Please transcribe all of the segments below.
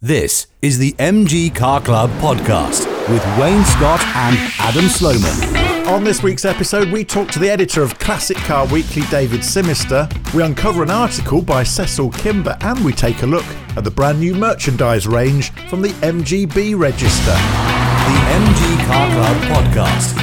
This is the MG Car Club podcast with Wayne Scott and Adam Sloman. On this week's episode, we talk to the editor of Classic Car Weekly, David Simister. We uncover an article by Cecil Kimber, and we take a look at the brand new merchandise range from the MGB Register. The MG Car Club podcast.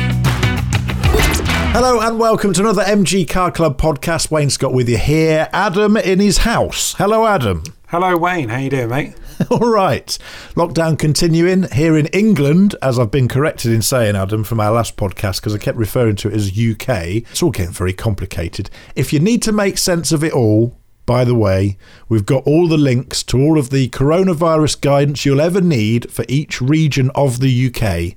Hello and welcome to another MG Car Club podcast. Wayne Scott with you here. Adam in his house. Hello, Adam. Hello, Wayne. How you doing, mate? All right. Lockdown continuing here in England, as I've been corrected in saying, Adam, from our last podcast, because I kept referring to it as UK. It's all getting very complicated. If you need to make sense of it all, by the way, we've got all the links to all of the coronavirus guidance you'll ever need for each region of the UK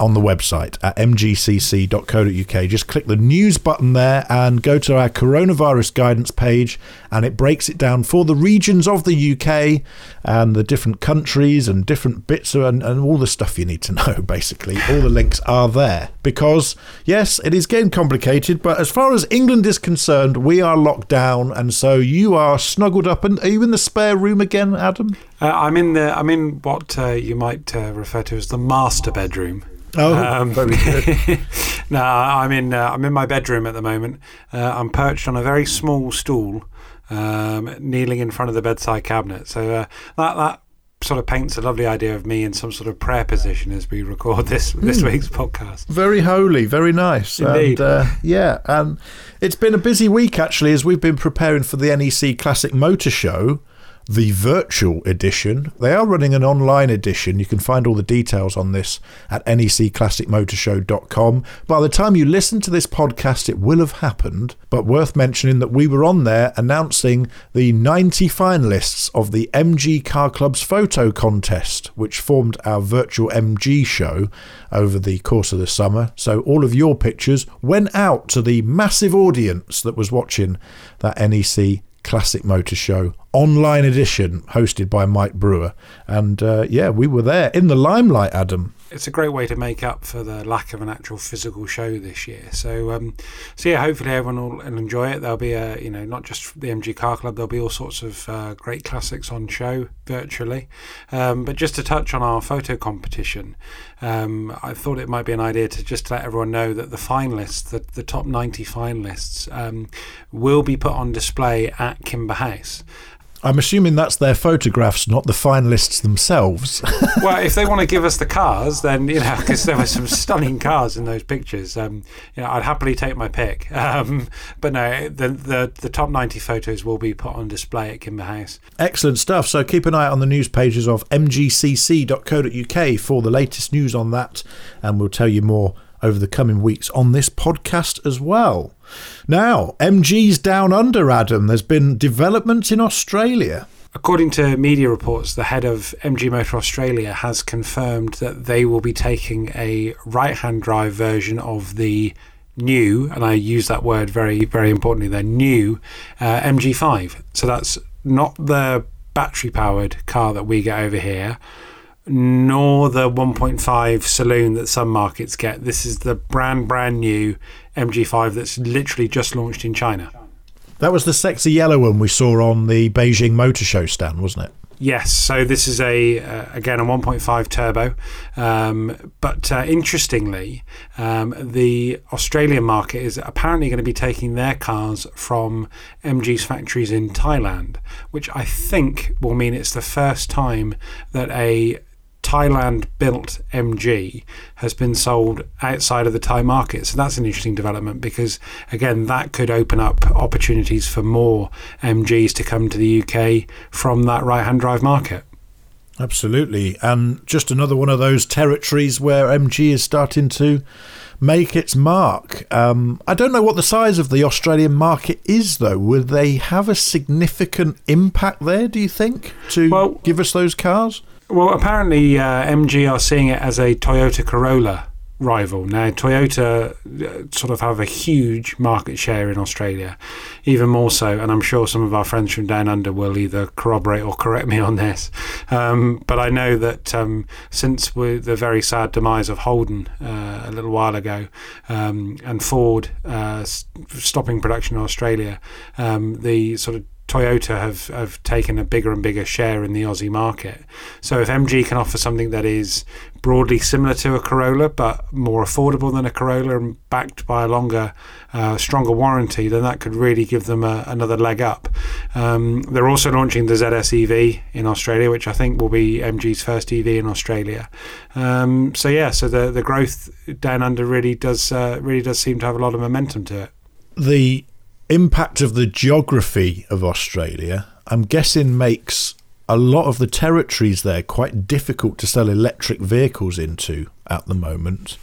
on the website at mgcc.co.uk. Just click the news button there and go to our coronavirus guidance page, and it breaks it down for the regions of the UK and the different countries and different bits of, and, and all the stuff you need to know, basically. All the links are there because, yes, it is getting complicated, but as far as England is concerned, we are locked down, and so you are snuggled up. And are you in the spare room again, Adam? Uh, I'm in the. I'm in what uh, you might uh, refer to as the master bedroom. Oh, um, very good. no, I'm in. Uh, I'm in my bedroom at the moment. Uh, I'm perched on a very small stool, um, kneeling in front of the bedside cabinet. So uh, that that sort of paints a lovely idea of me in some sort of prayer position as we record this this mm. week's podcast. Very holy, very nice. Indeed. And, uh, yeah, and it's been a busy week actually as we've been preparing for the NEC Classic Motor Show the virtual edition. They are running an online edition. You can find all the details on this at necclassicmotorshow.com. By the time you listen to this podcast, it will have happened, but worth mentioning that we were on there announcing the 90 finalists of the MG Car Club's photo contest, which formed our virtual MG show over the course of the summer. So all of your pictures went out to the massive audience that was watching that NEC Classic Motor Show online edition hosted by Mike Brewer. And uh, yeah, we were there in the limelight, Adam it's a great way to make up for the lack of an actual physical show this year. So, um, so yeah, hopefully everyone will, enjoy it. There'll be a, you know, not just the MG Car Club. There'll be all sorts of uh, great classics on show virtually. Um, but just to touch on our photo competition, um, I thought it might be an idea to just let everyone know that the finalists, the, the top 90 finalists, um, will be put on display at Kimber House. I'm assuming that's their photographs, not the finalists themselves. well, if they want to give us the cars, then you know, because there were some stunning cars in those pictures. Um, you know, I'd happily take my pick. Um, but no, the, the the top 90 photos will be put on display at Kimber House. Excellent stuff. So keep an eye on the news pages of mgcc.co.uk for the latest news on that, and we'll tell you more over the coming weeks on this podcast as well. Now, MG's Down Under, Adam. There's been developments in Australia. According to media reports, the head of MG Motor Australia has confirmed that they will be taking a right hand drive version of the new, and I use that word very, very importantly, their new uh, MG5. So that's not the battery powered car that we get over here nor the 1.5 saloon that some markets get. This is the brand, brand new MG5 that's literally just launched in China. That was the sexy yellow one we saw on the Beijing Motor Show stand, wasn't it? Yes, so this is a uh, again a 1.5 turbo, um, but uh, interestingly, um, the Australian market is apparently going to be taking their cars from MG's factories in Thailand, which I think will mean it's the first time that a Thailand built MG has been sold outside of the Thai market. So that's an interesting development because, again, that could open up opportunities for more MGs to come to the UK from that right hand drive market. Absolutely. And just another one of those territories where MG is starting to make its mark. Um, I don't know what the size of the Australian market is, though. Will they have a significant impact there, do you think, to well, give us those cars? Well, apparently uh, MG are seeing it as a Toyota Corolla rival. Now, Toyota uh, sort of have a huge market share in Australia, even more so, and I'm sure some of our friends from down under will either corroborate or correct me on this. Um, but I know that um, since the very sad demise of Holden uh, a little while ago, um, and Ford uh, stopping production in Australia, um, the sort of Toyota have, have taken a bigger and bigger share in the Aussie market. So if MG can offer something that is broadly similar to a Corolla but more affordable than a Corolla and backed by a longer, uh, stronger warranty, then that could really give them a, another leg up. Um, they're also launching the ZS EV in Australia, which I think will be MG's first EV in Australia. Um, so yeah, so the the growth down under really does uh, really does seem to have a lot of momentum to it. The impact of the geography of Australia, I'm guessing, makes a lot of the territories there quite difficult to sell electric vehicles into at the moment.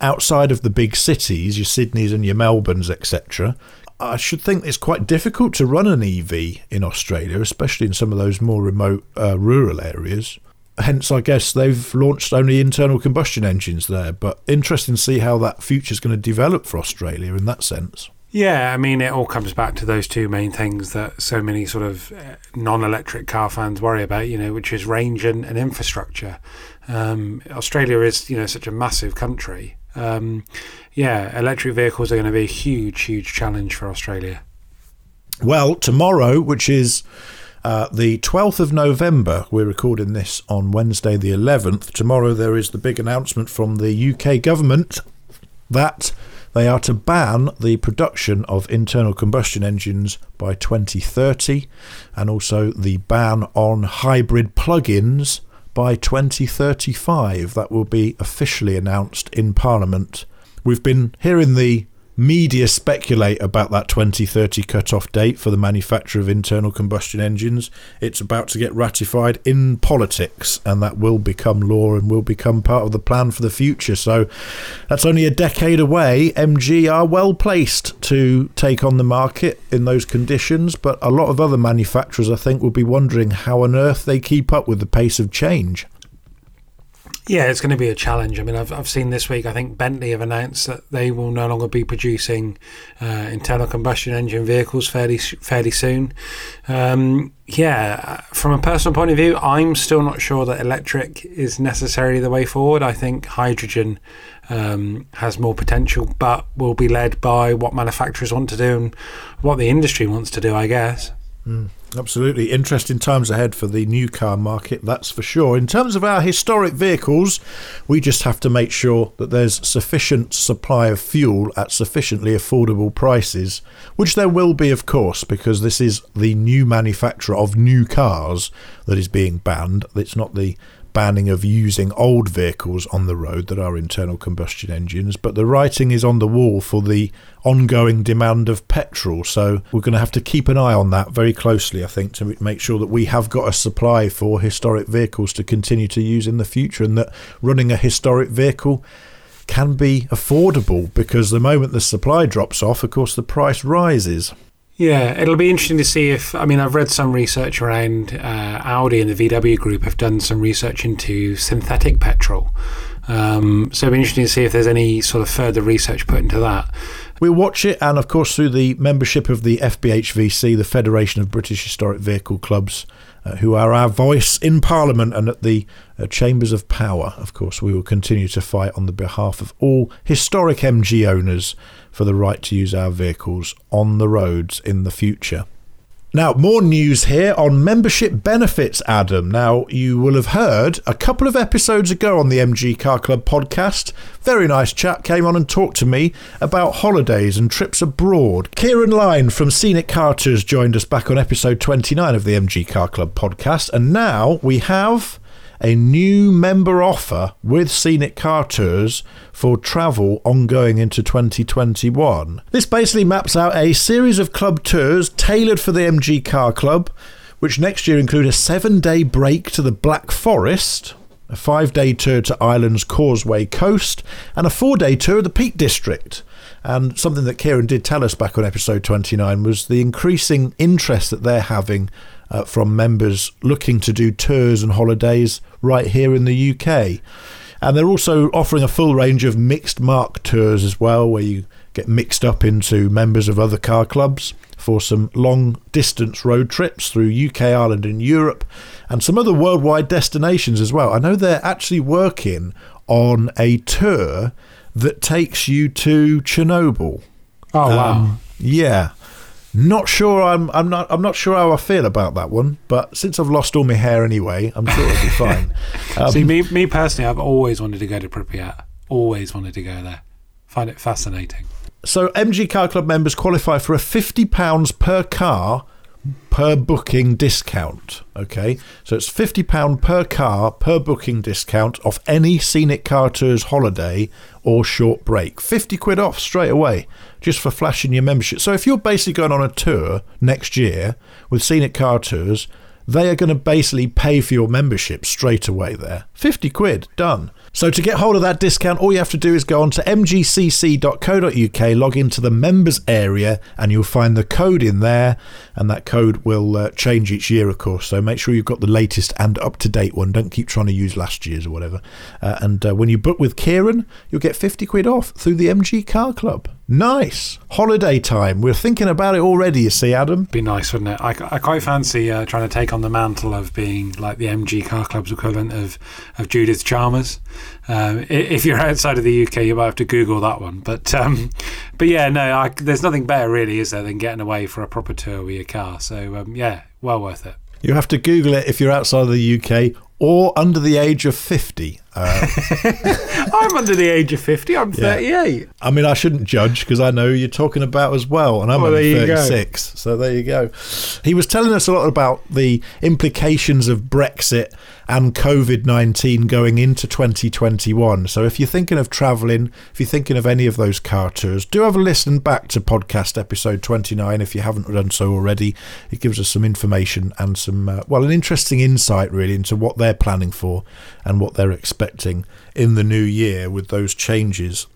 Outside of the big cities, your Sydneys and your Melbournes, etc., I should think it's quite difficult to run an EV in Australia, especially in some of those more remote uh, rural areas. Hence, I guess they've launched only internal combustion engines there. But interesting to see how that future is going to develop for Australia in that sense. Yeah, I mean, it all comes back to those two main things that so many sort of uh, non-electric car fans worry about, you know, which is range and, and infrastructure. Um, Australia is, you know, such a massive country. Um, yeah, electric vehicles are going to be a huge, huge challenge for Australia. Well, tomorrow, which is uh, the 12th of November, we're recording this on Wednesday, the 11th. Tomorrow, there is the big announcement from the UK government that they are to ban the production of internal combustion engines by 2030 and also the ban on hybrid plug ins by 2035. That will be officially announced in Parliament. We've been hearing the media speculate about that 2030 cut-off date for the manufacture of internal combustion engines. It's about to get ratified in politics, and that will become law and will become part of the plan for the future. So that's only a decade away. MG are well placed to take on the market in those conditions, but a lot of other manufacturers, I think, will be wondering how on earth they keep up with the pace of change. Yeah, it's going to be a challenge. I mean, I've, I've seen this week, I think Bentley have announced that they will no longer be producing uh, internal combustion engine vehicles fairly fairly soon. Um, yeah, from a personal point of view, I'm still not sure that electric is necessarily the way forward. I think hydrogen um, has more potential, but will be led by what manufacturers want to do and what the industry wants to do, I guess. Mm. Absolutely. Interesting times ahead for the new car market, that's for sure. In terms of our historic vehicles, we just have to make sure that there's sufficient supply of fuel at sufficiently affordable prices, which there will be, of course, because this is the new manufacturer of new cars that is being banned. It's not the banning of using old vehicles on the road that are internal combustion engines, but the writing is on the wall for the ongoing demand of petrol. So we're going to have to keep an eye on that very closely, I think, to make sure that we have got a supply for historic vehicles to continue to use in the future and that running a historic vehicle can be affordable because the moment the supply drops off, of course, the price rises. Yeah, it'll be interesting to see if. I mean, I've read some research around uh, Audi and the VW group have done some research into synthetic petrol. Um, so it'll be interesting to see if there's any sort of further research put into that. We'll watch it, and of course, through the membership of the FBHVC, the Federation of British Historic Vehicle Clubs, uh, who are our voice in Parliament and at the uh, Chambers of Power. Of course, we will continue to fight on the behalf of all historic MG owners for the right to use our vehicles on the roads in the future. Now, more news here on membership benefits, Adam. Now, you will have heard a couple of episodes ago on the MG Car Club podcast. Very nice chap came on and talked to me about holidays and trips abroad. Kieran Line from Scenic Car Tours joined us back on episode 29 of the MG Car Club podcast. And now we have a new member offer with Scenic Car Tours for travel ongoing into 2021. This basically maps out a series of club tours tailored for the MG Car Club, which next year include a seven day break to the Black Forest, a five day tour to Ireland's Causeway Coast, and a four day tour of the Peak District. And something that Kieran did tell us back on episode 29 was the increasing interest that they're having uh, from members looking to do tours and holidays right here in the UK. And they're also offering a full range of mixed marque tours as well, where you get mixed up into members of other car clubs for some long distance road trips through UK, Ireland, and Europe, and some other worldwide destinations as well. I know they're actually working on a tour that takes you to Chernobyl. Oh, wow. Um, yeah. Not sure. I'm. I'm not. I'm not sure how I feel about that one. But since I've lost all my hair anyway, I'm sure it'll be fine. Um, See, me, me personally, I've always wanted to go to Pripyat. Always wanted to go there. Find it fascinating. so MG Car Club members qualify for a fifty pounds per car per booking discount. Okay, so it's fifty pound per car per booking discount off any scenic car tours holiday or short break. Fifty quid off straight away just for flashing your membership. So if you're basically going on a tour next year with scenic car tours. They are going to basically pay for your membership straight away there. 50 quid, done. So to get hold of that discount, all you have to do is go on to mgcc.co.uk, log into the members area, and you'll find the code in there. And that code will uh, change each year, of course. So make sure you've got the latest and up to date one. Don't keep trying to use last year's or whatever. Uh, and uh, when you book with Kieran, you'll get 50 quid off through the MG Car Club. Nice. Holiday time. We're thinking about it already, you see, Adam. Be nice, wouldn't it? I, I quite fancy uh, trying to take on the mantle of being like the MG Car Club's equivalent of, of Judith Chalmers. Um, if you're outside of the UK, you might have to Google that one. But um, but yeah, no, I, there's nothing better really, is there, than getting away for a proper tour with your car. So um, yeah, well worth it. You have to Google it if you're outside of the UK or under the age of 50. Uh, I'm under the age of 50. I'm 38. I mean, I shouldn't judge because I know who you're talking about as well, and I'm Well, only there you go. 36. So there you go. He was telling us a lot about the implications of Brexit and COVID 19 going into 2021. So if you're thinking of travelling, if you're thinking of any of those car tours, do have a listen back to podcast episode 29 if you haven't done so already. It gives us some information and some, uh, well, an interesting insight really into what they're planning for and what they're expecting in the new year with those changes.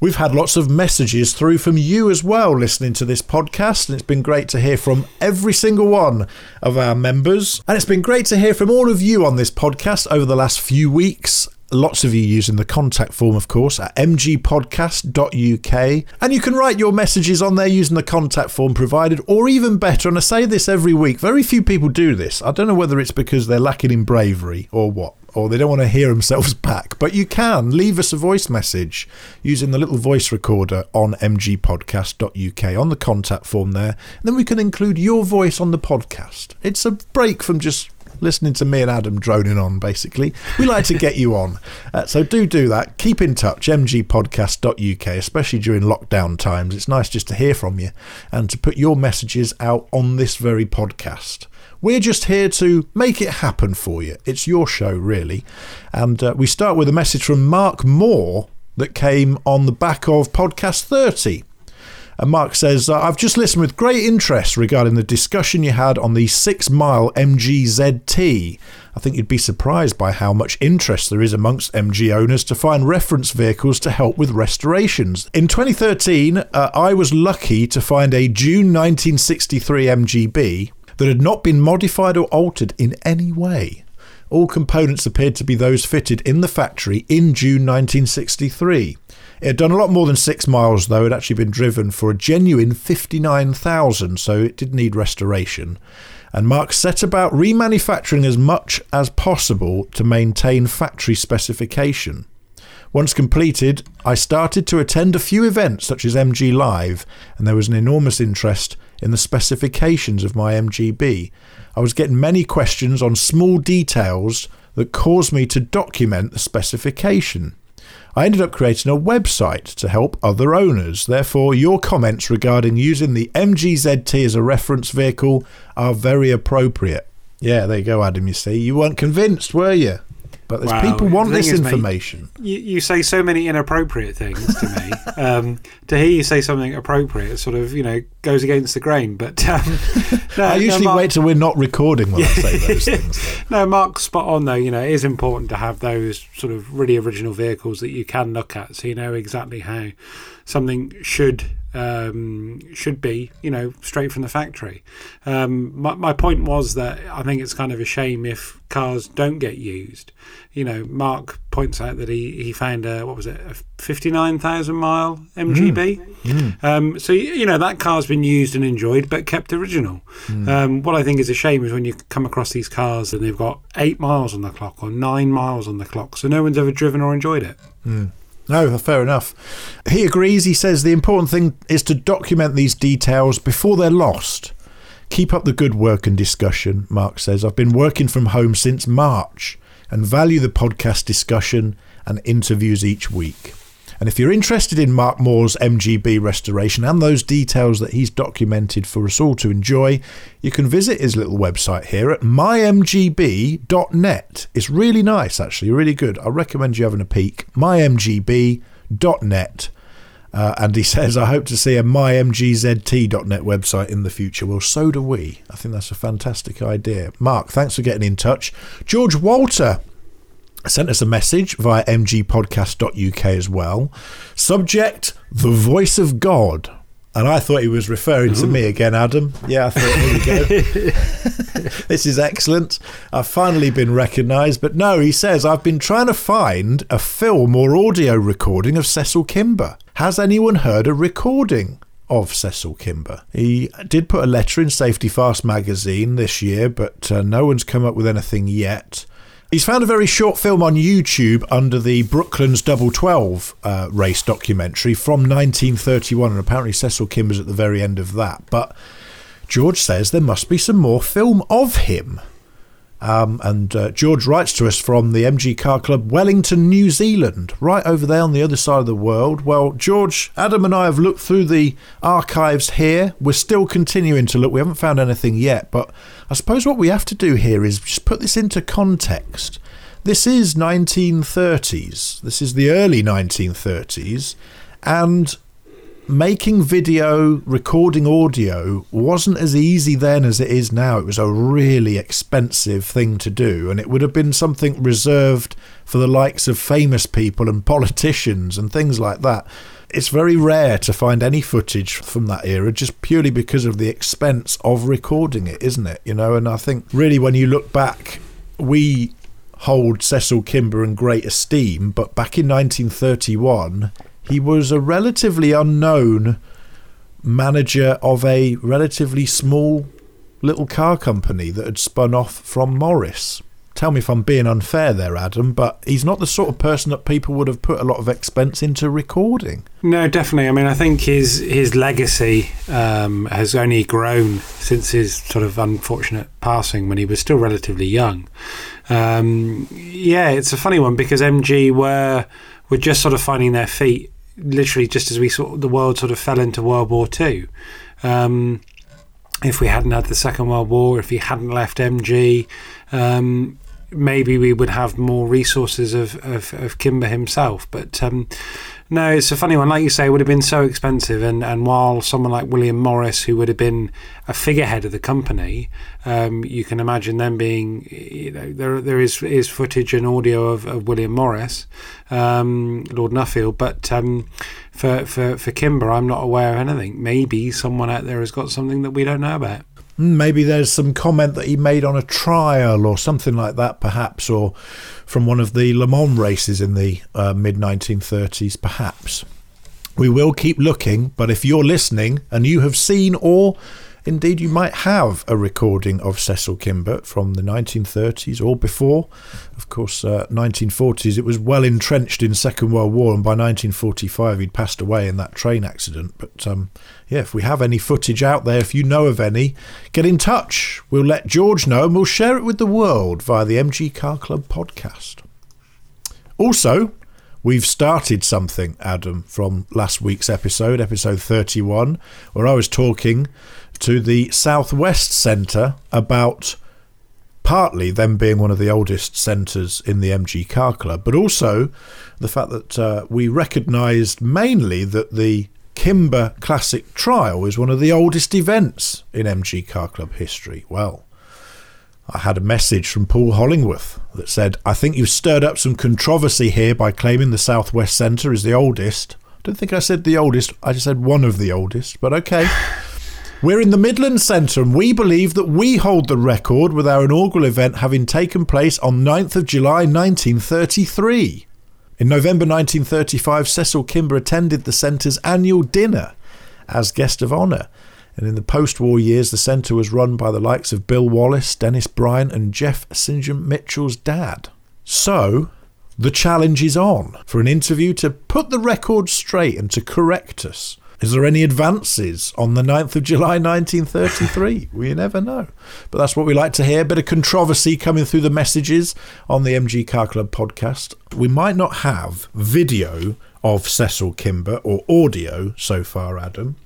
We've had lots of messages through from you as well listening to this podcast, and it's been great to hear from every single one of our members. And it's been great to hear from all of you on this podcast over the last few weeks. Lots of you using the contact form, of course, at mgpodcast.uk. And you can write your messages on there using the contact form provided, or even better, and I say this every week, very few people do this. I don't know whether it's because they're lacking in bravery or what or they don't want to hear themselves back. But you can leave us a voice message using the little voice recorder on mgpodcast.uk on the contact form there. And then we can include your voice on the podcast. It's a break from just listening to me and Adam droning on, basically. We like to get you on. Uh, so do do that. Keep in touch, mgpodcast.uk, especially during lockdown times. It's nice just to hear from you and to put your messages out on this very podcast. We're just here to make it happen for you. It's your show, really. And uh, we start with a message from Mark Moore that came on the back of podcast 30. And Mark says, uh, I've just listened with great interest regarding the discussion you had on the six mile MGZT. I think you'd be surprised by how much interest there is amongst MG owners to find reference vehicles to help with restorations. In 2013, uh, I was lucky to find a June 1963 MGB that had not been modified or altered in any way. All components appeared to be those fitted in the factory in June 1963. It had done a lot more than six miles, though. It had actually been driven for a genuine 59,000, so it did need restoration. And Mark set about remanufacturing as much as possible to maintain factory specification. Once completed, I started to attend a few events such as MG Live, and there was an enormous interest in the specifications of my MGB. I was getting many questions on small details that caused me to document the specification. I ended up creating a website to help other owners. Therefore, your comments regarding using the MGZT as a reference vehicle are very appropriate. Yeah, there you go, Adam. You see, you weren't convinced, were you? But there's Wow. people want The this is, mate, information. You, you say so many inappropriate things to me. um, to hear you say something appropriate sort of, you know, goes against the grain. But um, no, I no, usually Mark- wait till we're not recording when I say those things. No, Mark's spot on though. You know, it is important to have those sort of really original vehicles that you can look at, so you know exactly how something should um, should be. You know, straight from the factory. Um, my, my point was that I think it's kind of a shame if cars don't get used. You know, Mark points out that he, he found a what was it a fifty nine thousand mile MGB. Um, so you know that car's been used and enjoyed, but kept original. Um, what I think is a shame is when you come across these cars and they've got eight miles on the clock or nine miles on the clock, so no one's ever driven or enjoyed it. No, fair enough. He agrees. He says the important thing is to document these details before they're lost. Keep up the good work and discussion, Mark says. I've been working from home since March and value the podcast discussion and interviews each week. And if you're interested in Mark Moore's MGB restoration and those details that he's documented for us all to enjoy, you can visit his little website here at mymgb.net. It's really nice, actually, really good. I recommend you having a peek. mymgb.net. Uh, and he says, I hope to see a mymgzt.net website in the future. Well, so do we. I think that's a fantastic idea. Mark, thanks for getting in touch. George Walter sent us a message via mgpodcast.uk as well. Subject, the voice of God. And I thought he was referring to me again, Adam. Yeah, I thought, here we go. this is excellent. I've finally been recognised. But no, he says, I've been trying to find a film or audio recording of Cecil Kimber. Has anyone heard a recording? Of Cecil Kimber. He did put a letter in Safety Fast magazine this year, but uh, no one's come up with anything yet. He's found a very short film on YouTube under the Brooklands Double 12 uh, race documentary from 1931, and apparently Cecil Kimber's at the very end of that. But George says there must be some more film of him. Um, and uh, George writes to us from the MG Car Club, Wellington, New Zealand, right over there on the other side of the world. Well, George, Adam, and I have looked through the archives here. We're still continuing to look. We haven't found anything yet, but I suppose what we have to do here is just put this into context. This is 1930s. This is the early 1930s, and making video, recording audio wasn't as easy then as it is now. It was a really expensive thing to do, and it would have been something reserved for the likes of famous people and politicians and things like that. It's very rare to find any footage from that era just purely because of the expense of recording it, isn't it? You know, and I think really when you look back, we hold Cecil Kimber in great esteem, but back in 1931, he was a relatively unknown manager of a relatively small little car company that had spun off from Morris. Tell me if I'm being unfair there, Adam, but he's not the sort of person that people would have put a lot of expense into recording. No, definitely. I mean, I think his his legacy um, has only grown since his sort of unfortunate passing when he was still relatively young. Um, yeah, it's a funny one because MG were were just sort of finding their feet literally just as we saw the world sort of fell into World War Two. Um, if we hadn't had the Second World War, if he hadn't left MG, um, maybe we would have more resources of, of, of Kimber himself. But um, no, it's a funny one. Like you say, it would have been so expensive. And, and while someone like William Morris, who would have been a figurehead of the company, um, you can imagine them being, you know, there there is is footage and audio of, of William Morris, um, Lord Nuffield. But um, for, for, for Kimber, I'm not aware of anything. Maybe someone out there has got something that we don't know about. Hmm, maybe there's some comment that he made on a trial or something like that, perhaps, or from one of the Le Mans races in the uh, mid 1930s, perhaps. We will keep looking, but if you're listening and you have seen or Indeed, you might have a recording of Cecil Kimber from the 1930s or before. Of course, uh, 1940s, it was well entrenched in Second World War, and by 1945 he'd passed away in that train accident. But um, yeah, if we have any footage out there, if you know of any, get in touch. We'll let George know and we'll share it with the world via the MG Car Club podcast. Also, We've started something, Adam, from last week's episode, episode 31, where I was talking to the Southwest Centre about partly them being one of the oldest centres in the MG Car Club, but also the fact that uh, we recognised mainly that the Kimber Classic Trial is one of the oldest events in MG Car Club history. Well, I had a message from Paul Hollingworth that said, I think you've stirred up some controversy here by claiming the Southwest Centre is the oldest. I don't think I said the oldest, I just said one of the oldest, but okay. We're in the Midlands Centre and we believe that we hold the record with our inaugural event having taken place on 9th of July 1933. In November 1935, Cecil Kimber attended the Centre's annual dinner as guest of honour. And in the post war years, the centre was run by the likes of Bill Wallace, Dennis Bryan, and Jeff St. John Mitchell's dad. So, The challenge is on for an interview to put the record straight and to correct us. Is there any advances on the 9th of July 1933? we never know. But that's what we like to hear. A bit of controversy coming through the messages on the MG Car Club podcast. We might not have video of Cecil Kimber or audio so far, Adam.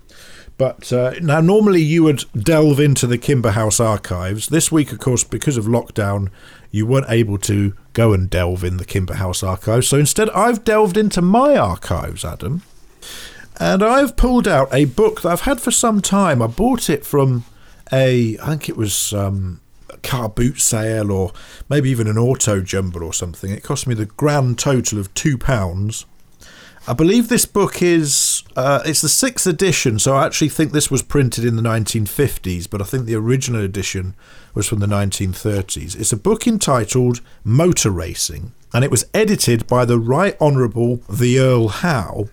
But uh, now, normally you would delve into the Kimber House archives. This week, of course, because of lockdown, you weren't able to go and delve in the Kimber House archives. So instead, I've delved into my archives, Adam. And I've pulled out a book that I've had for some time. I bought it from a, I think it was um, a car boot sale or maybe even an auto jumble or something. It cost me the grand total of £2. I believe this book is uh, it's the sixth edition, so I actually think this was printed in the 1950s, but I think the original edition was from the 1930s. It's a book entitled Motor Racing, and it was edited by the Right Honourable the Earl Howe,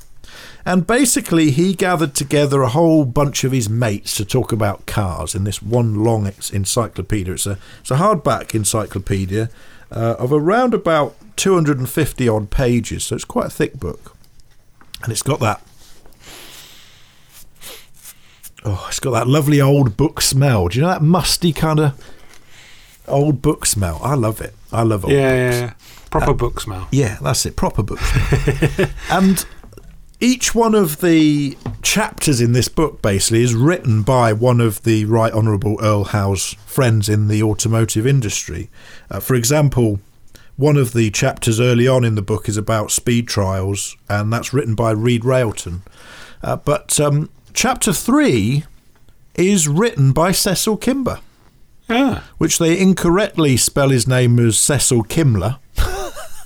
and basically, he gathered together a whole bunch of his mates to talk about cars in this one long encyclopedia. It's a, it's a hardback encyclopedia uh, of around about 250 odd pages, so it's quite a thick book. And it's got that. Oh, it's got that lovely old book smell. Do you know that musty kind of old book smell? I love it. I love old yeah, books. yeah, yeah. Proper uh, book smell. Yeah, that's it. Proper book smell. and each one of the chapters in this book basically is written by one of the Right Honourable Earl Howe's friends in the automotive industry. Uh, for example, one of the chapters early on in the book is about speed trials, and that's written by Reid Railton. Uh, but um, chapter three is written by Cecil Kimber, ah. which they incorrectly spell his name as Cecil Kimler.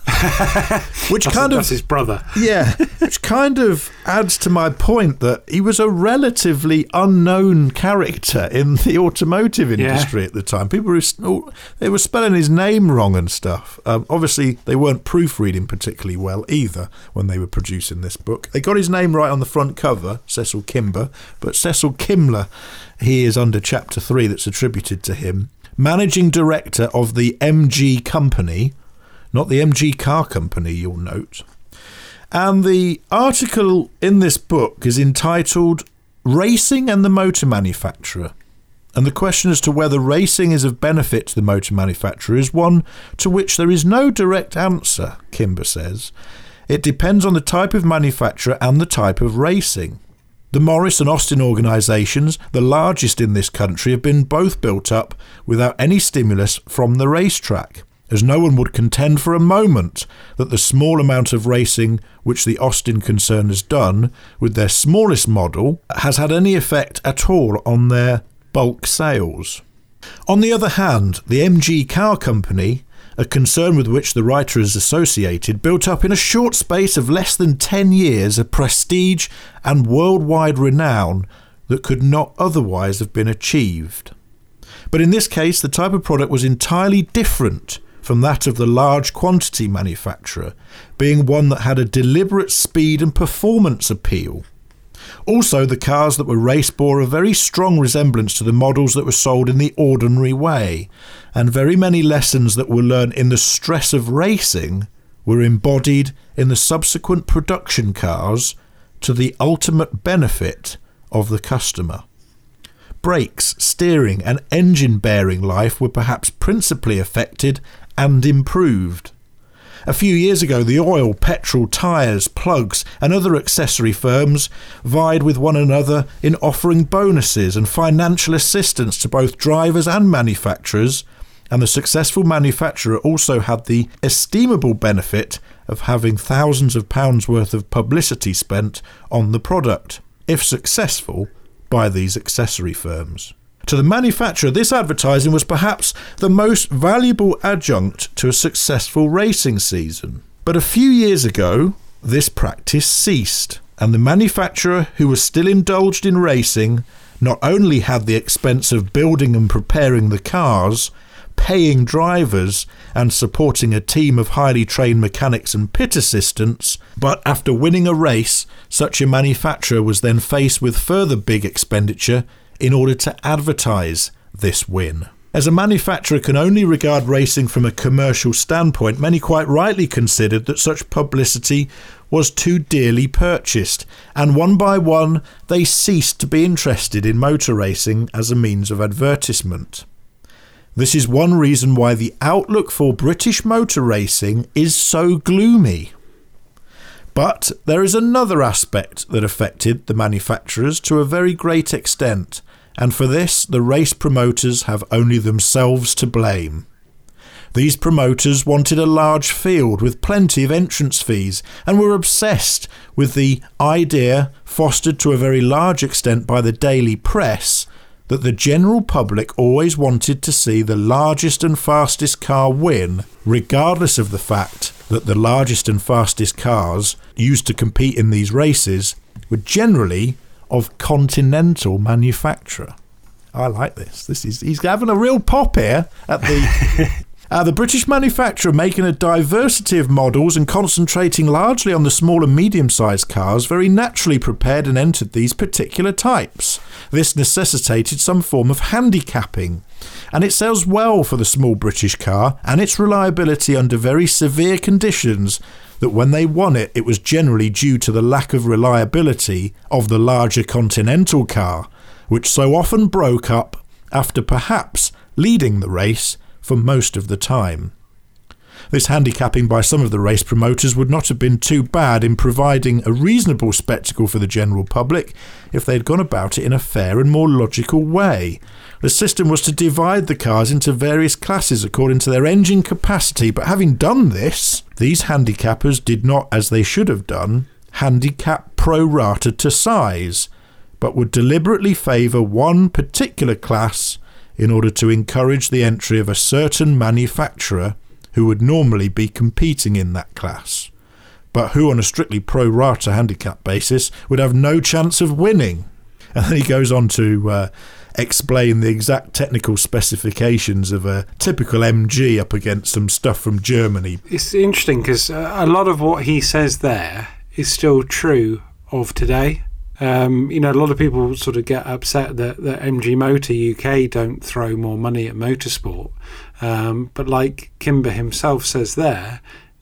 which kind of his brother. yeah, which kind of adds to my point that he was a relatively unknown character in the automotive industry yeah. at the time. People were they were spelling his name wrong and stuff. Um, obviously, they weren't proofreading particularly well either when they were producing this book. They got his name right on the front cover, Cecil Kimber, but Cecil Kimler, he is under chapter three that's attributed to him. Managing director of the MG Company, not the MG Car Company, you'll note. And the article in this book is entitled Racing and the Motor Manufacturer. And the question as to whether racing is of benefit to the motor manufacturer is one to which there is no direct answer, Kimber says. It depends on the type of manufacturer and the type of racing. The Morris and Austin organisations, the largest in this country, have been both built up without any stimulus from the racetrack as no one would contend for a moment that the small amount of racing which the Austin concern has done with their smallest model has had any effect at all on their bulk sales. On the other hand, the MG Car Company, a concern with which the writer is associated, built up in a short space of less than 10 years a prestige and worldwide renown that could not otherwise have been achieved. But in this case, the type of product was entirely different from that of the large quantity manufacturer, being one that had a deliberate speed and performance appeal. Also, the cars that were race bore a very strong resemblance to the models that were sold in the ordinary way, and very many lessons that were learned in the stress of racing were embodied in the subsequent production cars to the ultimate benefit of the customer. Brakes, steering, and engine bearing life were perhaps principally affected and improved. A few years ago, the oil, petrol, tyres, plugs, and other accessory firms vied with one another in offering bonuses and financial assistance to both drivers and manufacturers, and the successful manufacturer also had the estimable benefit of having thousands of pounds worth of publicity spent on the product, if successful, by these accessory firms. To the manufacturer, this advertising was perhaps the most valuable adjunct to a successful racing season. But a few years ago, this practice ceased, and the manufacturer, who was still indulged in racing, not only had the expense of building and preparing the cars, paying drivers, and supporting a team of highly trained mechanics and pit assistants, but after winning a race, such a manufacturer was then faced with further big expenditure in order to advertise this win. As a manufacturer can only regard racing from a commercial standpoint, many quite rightly considered that such publicity was too dearly purchased, and one by one they ceased to be interested in motor racing as a means of advertisement. This is one reason why the outlook for British motor racing is so gloomy. But there is another aspect that affected the manufacturers to a very great extent, and for this the race promoters have only themselves to blame. These promoters wanted a large field with plenty of entrance fees and were obsessed with the idea, fostered to a very large extent by the daily press, that the general public always wanted to see the largest and fastest car win, regardless of the fact that the largest and fastest cars used to compete in these races were generally of continental manufacture. I like this. This is he's having a real pop here at the uh, the British manufacturer making a diversity of models and concentrating largely on the small and medium sized cars very naturally prepared and entered these particular types. This necessitated some form of handicapping, and it sells well for the small British car and its reliability under very severe conditions that when they won it, it was generally due to the lack of reliability of the larger Continental car, which so often broke up after perhaps leading the race for most of the time. This handicapping by some of the race promoters would not have been too bad in providing a reasonable spectacle for the general public if they had gone about it in a fair and more logical way. The system was to divide the cars into various classes according to their engine capacity, but having done this, these handicappers did not, as they should have done, handicap pro rata to size, but would deliberately favour one particular class in order to encourage the entry of a certain manufacturer who would normally be competing in that class, but who, on a strictly pro rata handicap basis, would have no chance of winning. And then he goes on to uh, explain the exact technical specifications of a typical MG up against some stuff from Germany. It's interesting because a lot of what he says there is still true of today. Um, you know, a lot of people sort of get upset that, that MG Motor UK don't throw more money at motorsport. Um, but like Kimber himself says there,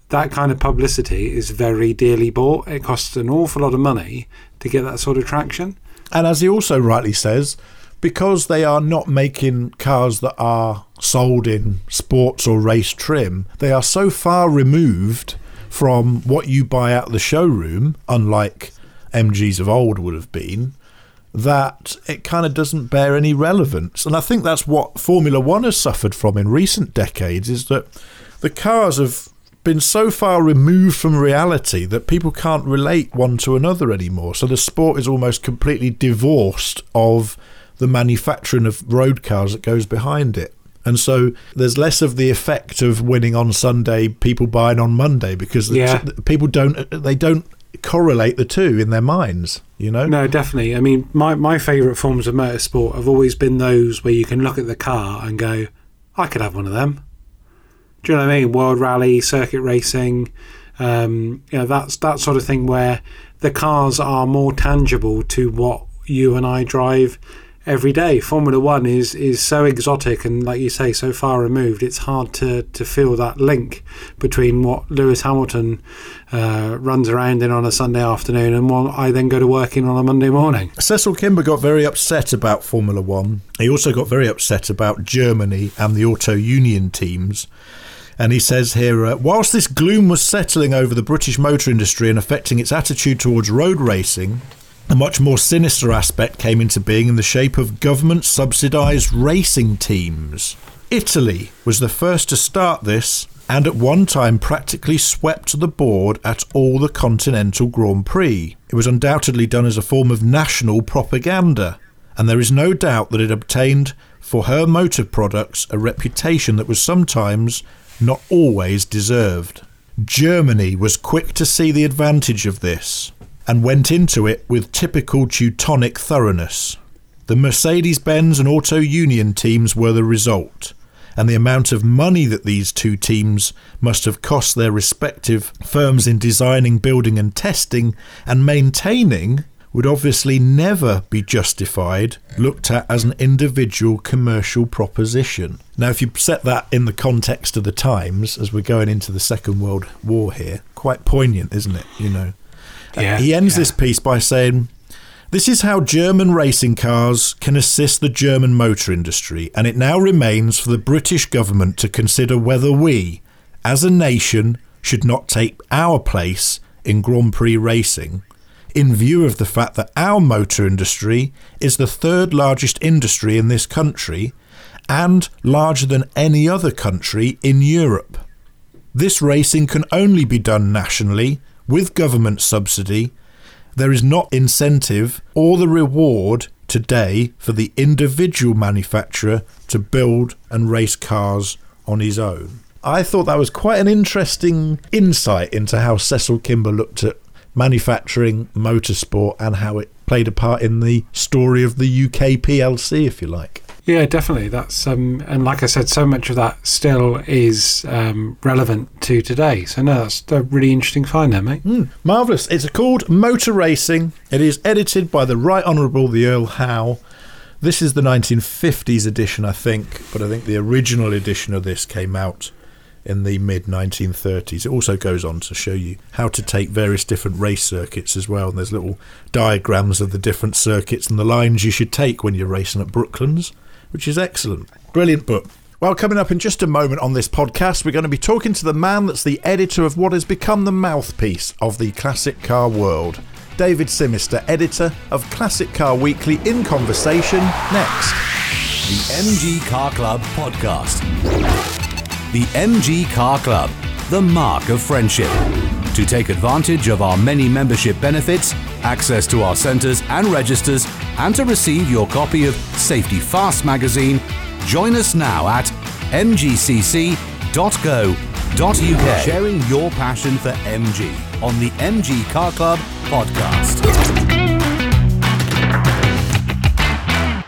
that kind of publicity is very dearly bought. It costs an awful lot of money to get that sort of traction. And as he also rightly says, because they are not making cars that are sold in sports or race trim, they are so far removed from what you buy at the showroom, unlike MGs of old would have been, that it kind of doesn't bear any relevance. And I think that's what Formula One has suffered from in recent decades is that the cars have been so far removed from reality that people can't relate one to another anymore. So the sport is almost completely divorced of the manufacturing of road cars that goes behind it. And so there's less of the effect of winning on Sunday, people buying on Monday because Yeah. people don't they don't correlate the two in their minds, you know? No, definitely. I mean, my, my favourite forms of motorsport have always been those where you can look at the car and go, I could have one of them. Do you know what I mean? World Rally, circuit racing, um, you know, that's that sort of thing where the cars are more tangible to what you and I drive every day. Formula One is is so exotic and, like you say, so far removed. It's hard to to feel that link between what Lewis Hamilton uh, runs around in on a Sunday afternoon and what I then go to work in on a Monday morning. Cecil Kimber got very upset about Formula One. He also got very upset about Germany and the auto union teams. And he says here, uh, whilst this gloom was settling over the British motor industry and affecting its attitude towards road racing, a much more sinister aspect came into being in the shape of government subsidised racing teams. Italy was the first to start this and at one time practically swept the board at all the Continental Grand Prix. It was undoubtedly done as a form of national propaganda, and there is no doubt that it obtained for her motor products a reputation that was sometimes, not always, deserved. Germany was quick to see the advantage of this and went into it with typical Teutonic thoroughness. The Mercedes Benz and Auto Union teams were the result, and the amount of money that these two teams must have cost their respective firms in designing, building, and testing and maintaining would obviously never be justified looked at as an individual commercial proposition. Now, if you set that in the context of the times, as we're going into the Second World War here, quite poignant, isn't it? You know, Yeah, he ends yeah. this piece by saying, this is how German racing cars can assist the German motor industry, and it now remains for the British government to consider whether we, as a nation, should not take our place in Grand Prix racing, in view of the fact that our motor industry is the third largest industry in this country and larger than any other country in Europe. This racing can only be done nationally with government subsidy. There is not incentive or the reward today for the individual manufacturer to build and race cars on his own. I thought that was quite an interesting insight into how Cecil Kimber looked at manufacturing motorsport and how it played a part in the story of the UK PLC, if you like. Yeah, definitely. That's um, and like I said, so much of that still is um, relevant to today. So no, that's a really interesting find there, mate. Marvellous. It's called Motor Racing. It is edited by the Right Honourable the Earl Howe. This is the 1950s edition, I think, but I think the original edition of this came out in the mid 1930s. It also goes on to show you how to take various different race circuits as well. And there's little diagrams of the different circuits and the lines you should take when you're racing at Brooklands, which is excellent. Brilliant book. Well, coming up in just a moment on this podcast, we're going to be talking to the man that's the editor of what has become the mouthpiece of the classic car world. David Simister, editor of Classic Car Weekly, in conversation next. The MG Car Club podcast. The MG Car Club, the mark of friendship. To take advantage of our many membership benefits, access to our centres and registers, and to receive your copy of Safety Fast magazine, join us now at mgcc.co.uk. Sharing your passion for MG on the MG Car Club podcast.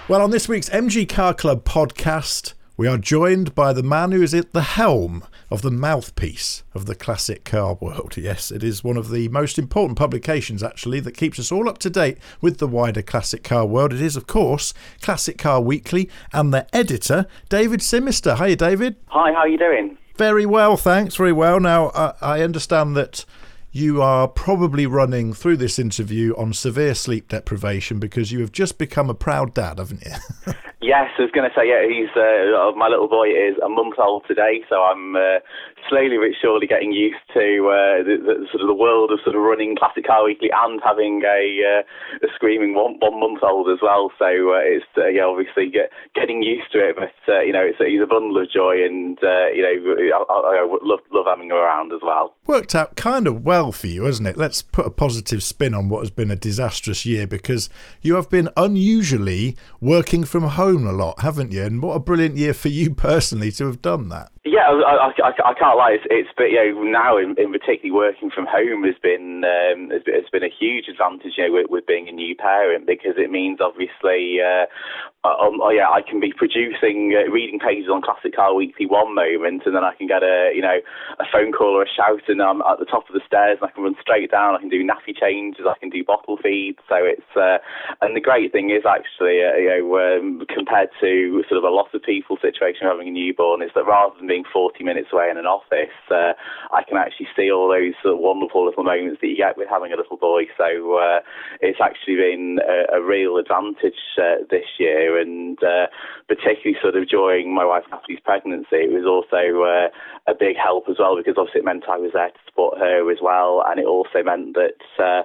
Well, on this week's MG Car Club podcast, we are joined by the man who is at the helm of the mouthpiece of the classic car world. Yes, it is one of the most important publications, actually, that keeps us all up to date with the wider classic car world. It is, of course, Classic Car Weekly and their editor, David Simister. Hiya, David. Hi, how are you doing? Very well, thanks. Very well. Now, I, I understand that you are probably running through this interview on severe sleep deprivation because you have just become a proud dad, haven't you? Yes, I was going to say, yeah, he's uh, my little boy is a month old today, so I'm uh, slowly but surely getting used to uh, the, the sort of the world of sort of running Classic Car Weekly and having a, uh, a screaming one one month old as well. So uh, it's uh, yeah, obviously get, getting used to it, but uh, you know, it's, he's a bundle of joy, and uh, you know, I, I, I love love having him around as well. Worked out kind of well for you, hasn't it? Let's put a positive spin on what has been a disastrous year because you have been unusually working from home a lot, haven't you? And what a brilliant year for you personally to have done that. Yeah, I, I, I, I can't lie. It's, it's but you know now in, in particularly working from home has been um, has, has been a huge advantage. You know, with, with being a new parent because it means obviously, uh, um, oh yeah, I can be producing uh, reading pages on Classic Car Weekly one moment, and then I can get a you know a phone call or a shout, and I'm at the top of the stairs, and I can run straight down. I can do nappy changes, I can do bottle feeds. So it's uh, and the great thing is actually uh, you know um, compared to sort of a lot of people's situation of having a newborn is that rather than being 40 minutes away in an office, uh, I can actually see all those sort of wonderful little moments that you get with having a little boy. So uh, it's actually been a, a real advantage uh, this year, and uh, particularly sort of during my wife Natalie's pregnancy, it was also uh, a big help as well because obviously it meant I was there to support her as well, and it also meant that. Uh,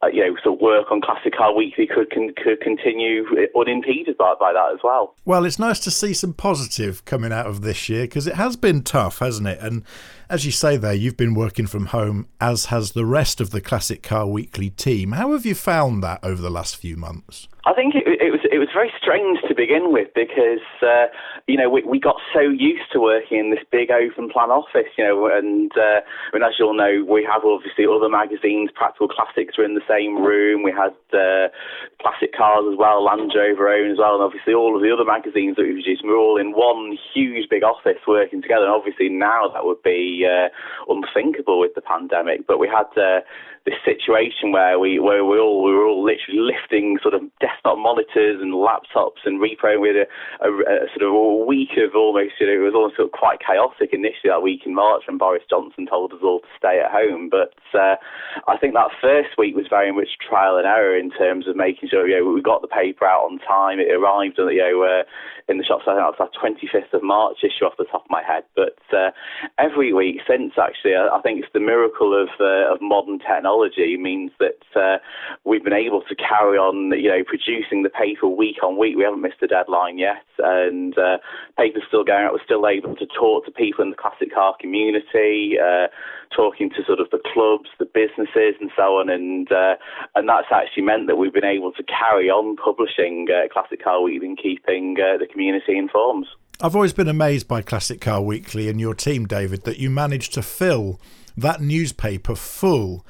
uh, you know, so work on Classic Car Weekly could could continue unimpeded by, by that as well. Well, it's nice to see some positive coming out of this year because it has been tough, hasn't it? And as you say there, you've been working from home, as has the rest of the Classic Car Weekly team. How have you found that over the last few months? I think it, it was it was very strange to begin with because uh, you know we, we got so used to working in this big open plan office, you know, and uh, I mean as you all know, we have obviously other magazines. Practical Classics are in the same room. We had uh, Classic Cars as well, Land Rover Own as well, and obviously all of the other magazines that we produce. We're all in one huge big office working together. And obviously now that would be uh, unthinkable with the pandemic, but we had uh, this situation where we where we all we were all literally lifting sort of desktop monitors and laptops and reprogramming. with a, a, a, sort of a week of almost you know it was almost sort of quite chaotic initially that week in March when Boris Johnson told us all to stay at home. But uh, I think that first week was very much trial and error in terms of making sure you know we got the paper out on time. It arrived you know uh, in the shops. I think that was our 25th of March issue off the top of my head. But uh, every week since actually, I, I think it's the miracle of uh, of modern technology means that uh, we've been able to carry on, you know, producing the paper week on week. We haven't missed a deadline yet, and uh, paper's still going out. We're still able to talk to people in the classic car community, uh, talking to sort of the clubs, the businesses, and so on. And uh, and that's actually meant that we've been able to carry on publishing uh, Classic Car Week and keeping uh, the community informed. I've always been amazed by Classic Car Weekly and your team, David, that you managed to fill that newspaper full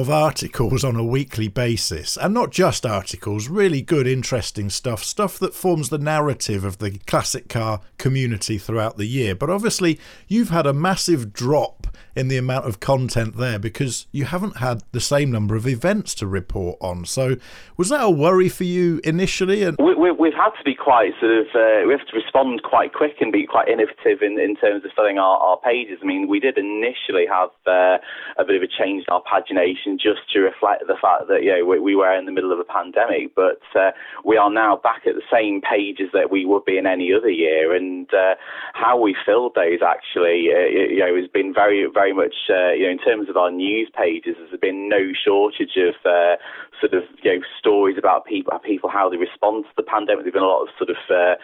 of articles on a weekly basis. And not just articles, really good, interesting stuff, stuff that forms the narrative of the classic car community throughout the year. But obviously, you've had a massive drop in the amount of content there because you haven't had the same number of events to report on. So, was that a worry for you initially? And we, have we, had to be quite sort of uh, we have to respond quite quick and be quite innovative in, in terms of filling our, our pages. I mean, we did initially have uh, a bit of a change in our pagination just to reflect the fact that you know we, we were in the middle of a pandemic, but uh, we are now back at the same pages that we would be in any other year, and uh, how we filled those actually, uh, you know, has been very very much, uh, you know, in terms of our news pages, there's been no shortage of uh, sort of, you know, stories about people, people how they respond to the pandemic. There've been a lot of sort of uh,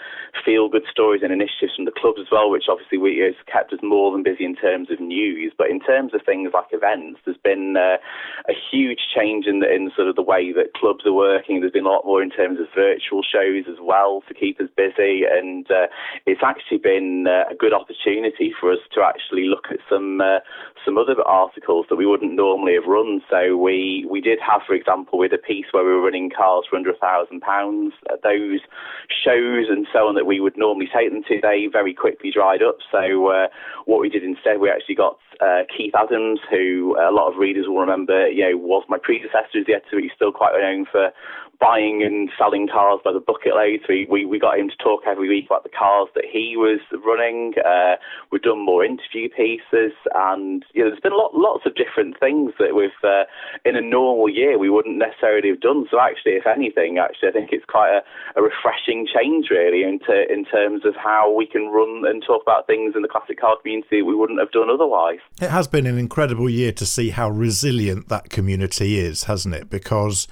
feel-good stories and initiatives from the clubs as well, which obviously we, has kept us more than busy in terms of news. But in terms of things like events, there's been uh, a huge change in, the, in sort of the way that clubs are working. There's been a lot more in terms of virtual shows as well to keep us busy, and uh, it's actually been uh, a good opportunity for us to actually look at some uh, some other articles that we wouldn't normally have run. So we, we did have, for example, with a piece where we were running cars for under a thousand pounds, uh, those shows and so on that we would normally take them to, they very quickly dried up. So uh, what we did instead, we actually got uh, Keith Adams, who a lot of readers will remember, Uh, you know, was my predecessor as the editor. He's still quite known for buying and selling cars by the bucket load. So we, we got him to talk every week about the cars that he was running. Uh, we've done more interview pieces, and you know, there's been lot, lots of different things that we've uh, in a normal year we wouldn't necessarily have done. So actually, if anything, actually, I think it's quite a, a refreshing change really into in terms of how we can run and talk about things in the classic car community we wouldn't have done otherwise. It has been an incredible year to see how resilient that community is, hasn't it? Because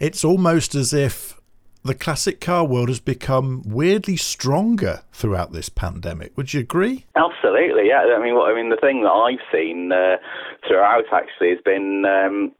it's almost as if the classic car world has become weirdly stronger throughout this pandemic. Would you agree? Absolutely, yeah. I mean, what, I mean, the thing that I've seen uh, throughout actually has been um,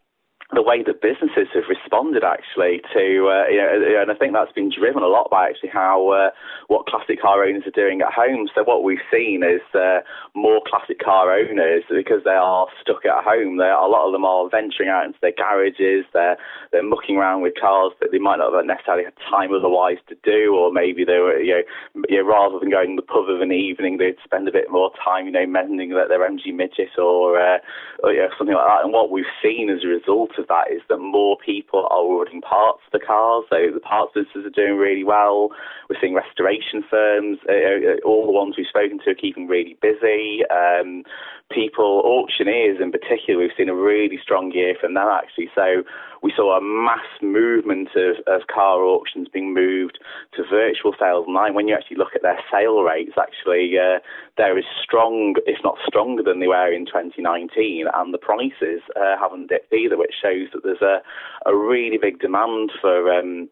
the way that businesses have responded actually to, uh, you know, and I think that's been driven a lot by actually how uh, what classic car owners are doing at home. So what we've seen is uh, more classic car owners because they are stuck at home. They, a lot of them are venturing out into their garages. They're they're mucking around with cars that they might not have necessarily had time otherwise to do, or maybe they were, you know, you know rather than going to the pub of an evening, they'd spend a bit more time, you know, mending their, their MG midget or, uh, or you know, something like that. And what we've seen as a result of that is that more people are ordering parts for the cars. So the parts businesses are doing really well. We're seeing restoration firms, uh, uh, all the ones we've spoken to are keeping really busy. Um, people, auctioneers in particular, we've seen a really strong year from them actually. So we saw a mass movement of, of car auctions being moved to virtual sales online. When you actually look at their sale rates, actually, uh, they're as strong, if not stronger, than they were in 2019, and the prices uh, haven't dipped either, which shows that there's a, a really big demand for. Um,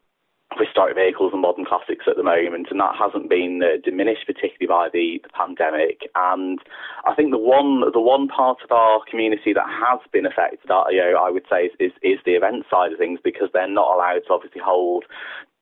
historic vehicles and modern classics at the moment, and that hasn't been uh, diminished particularly by the, the, pandemic. And I think the one the one part of our community that has been affected, uh, you know, I would say, is, is, is the event side of things because they're not allowed to obviously hold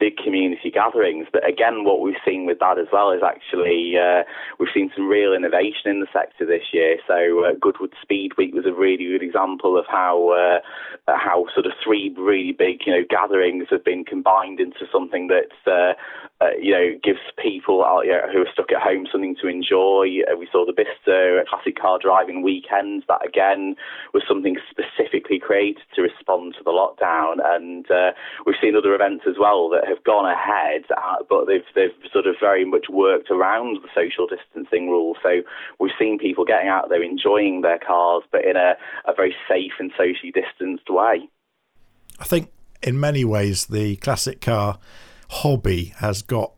big community gatherings. But again, what we've seen with that as well is actually uh, we've seen some real innovation in the sector this year. So uh, Goodwood Speed Week was a really good example of how uh, how sort of three really big you know gatherings have been combined into something that's uh, you know, gives people uh, you know, who are stuck at home something to enjoy. Uh, we saw the Bicester Classic Car Driving Weekend. That again was something specifically created to respond to the lockdown, and uh, we've seen other events as well that have gone ahead, uh, but they've they've sort of very much worked around the social distancing rules. So we've seen people getting out there enjoying their cars, but in a, a very safe and socially distanced way. I think in many ways the classic car hobby has got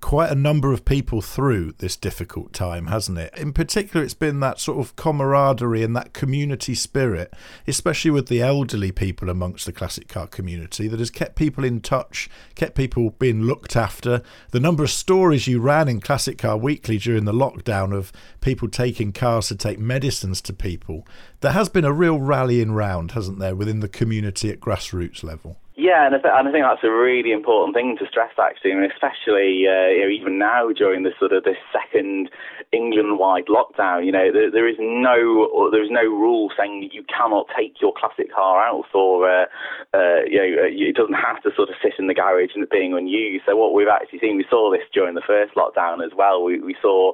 quite a number of people through this difficult time, hasn't it? In particular, it's been that sort of camaraderie and that community spirit, especially with the elderly people amongst the classic car community, that has kept people in touch, kept people being looked after. The number of stories you ran in Classic Car Weekly during the lockdown of people taking cars to take medicines to people, there has been a real rallying round, hasn't there, within the community at grassroots level? Yeah, and I, th- and I think that's a really important thing to stress, actually, and especially uh, you know, even now during this sort of this second England-wide lockdown. You know, there, there is no there is no rule saying you cannot take your classic car out, or uh, uh, you know, uh, it doesn't have to sort of sit in the garage and being unused. So what we've actually seen, we saw this during the first lockdown as well. We, we saw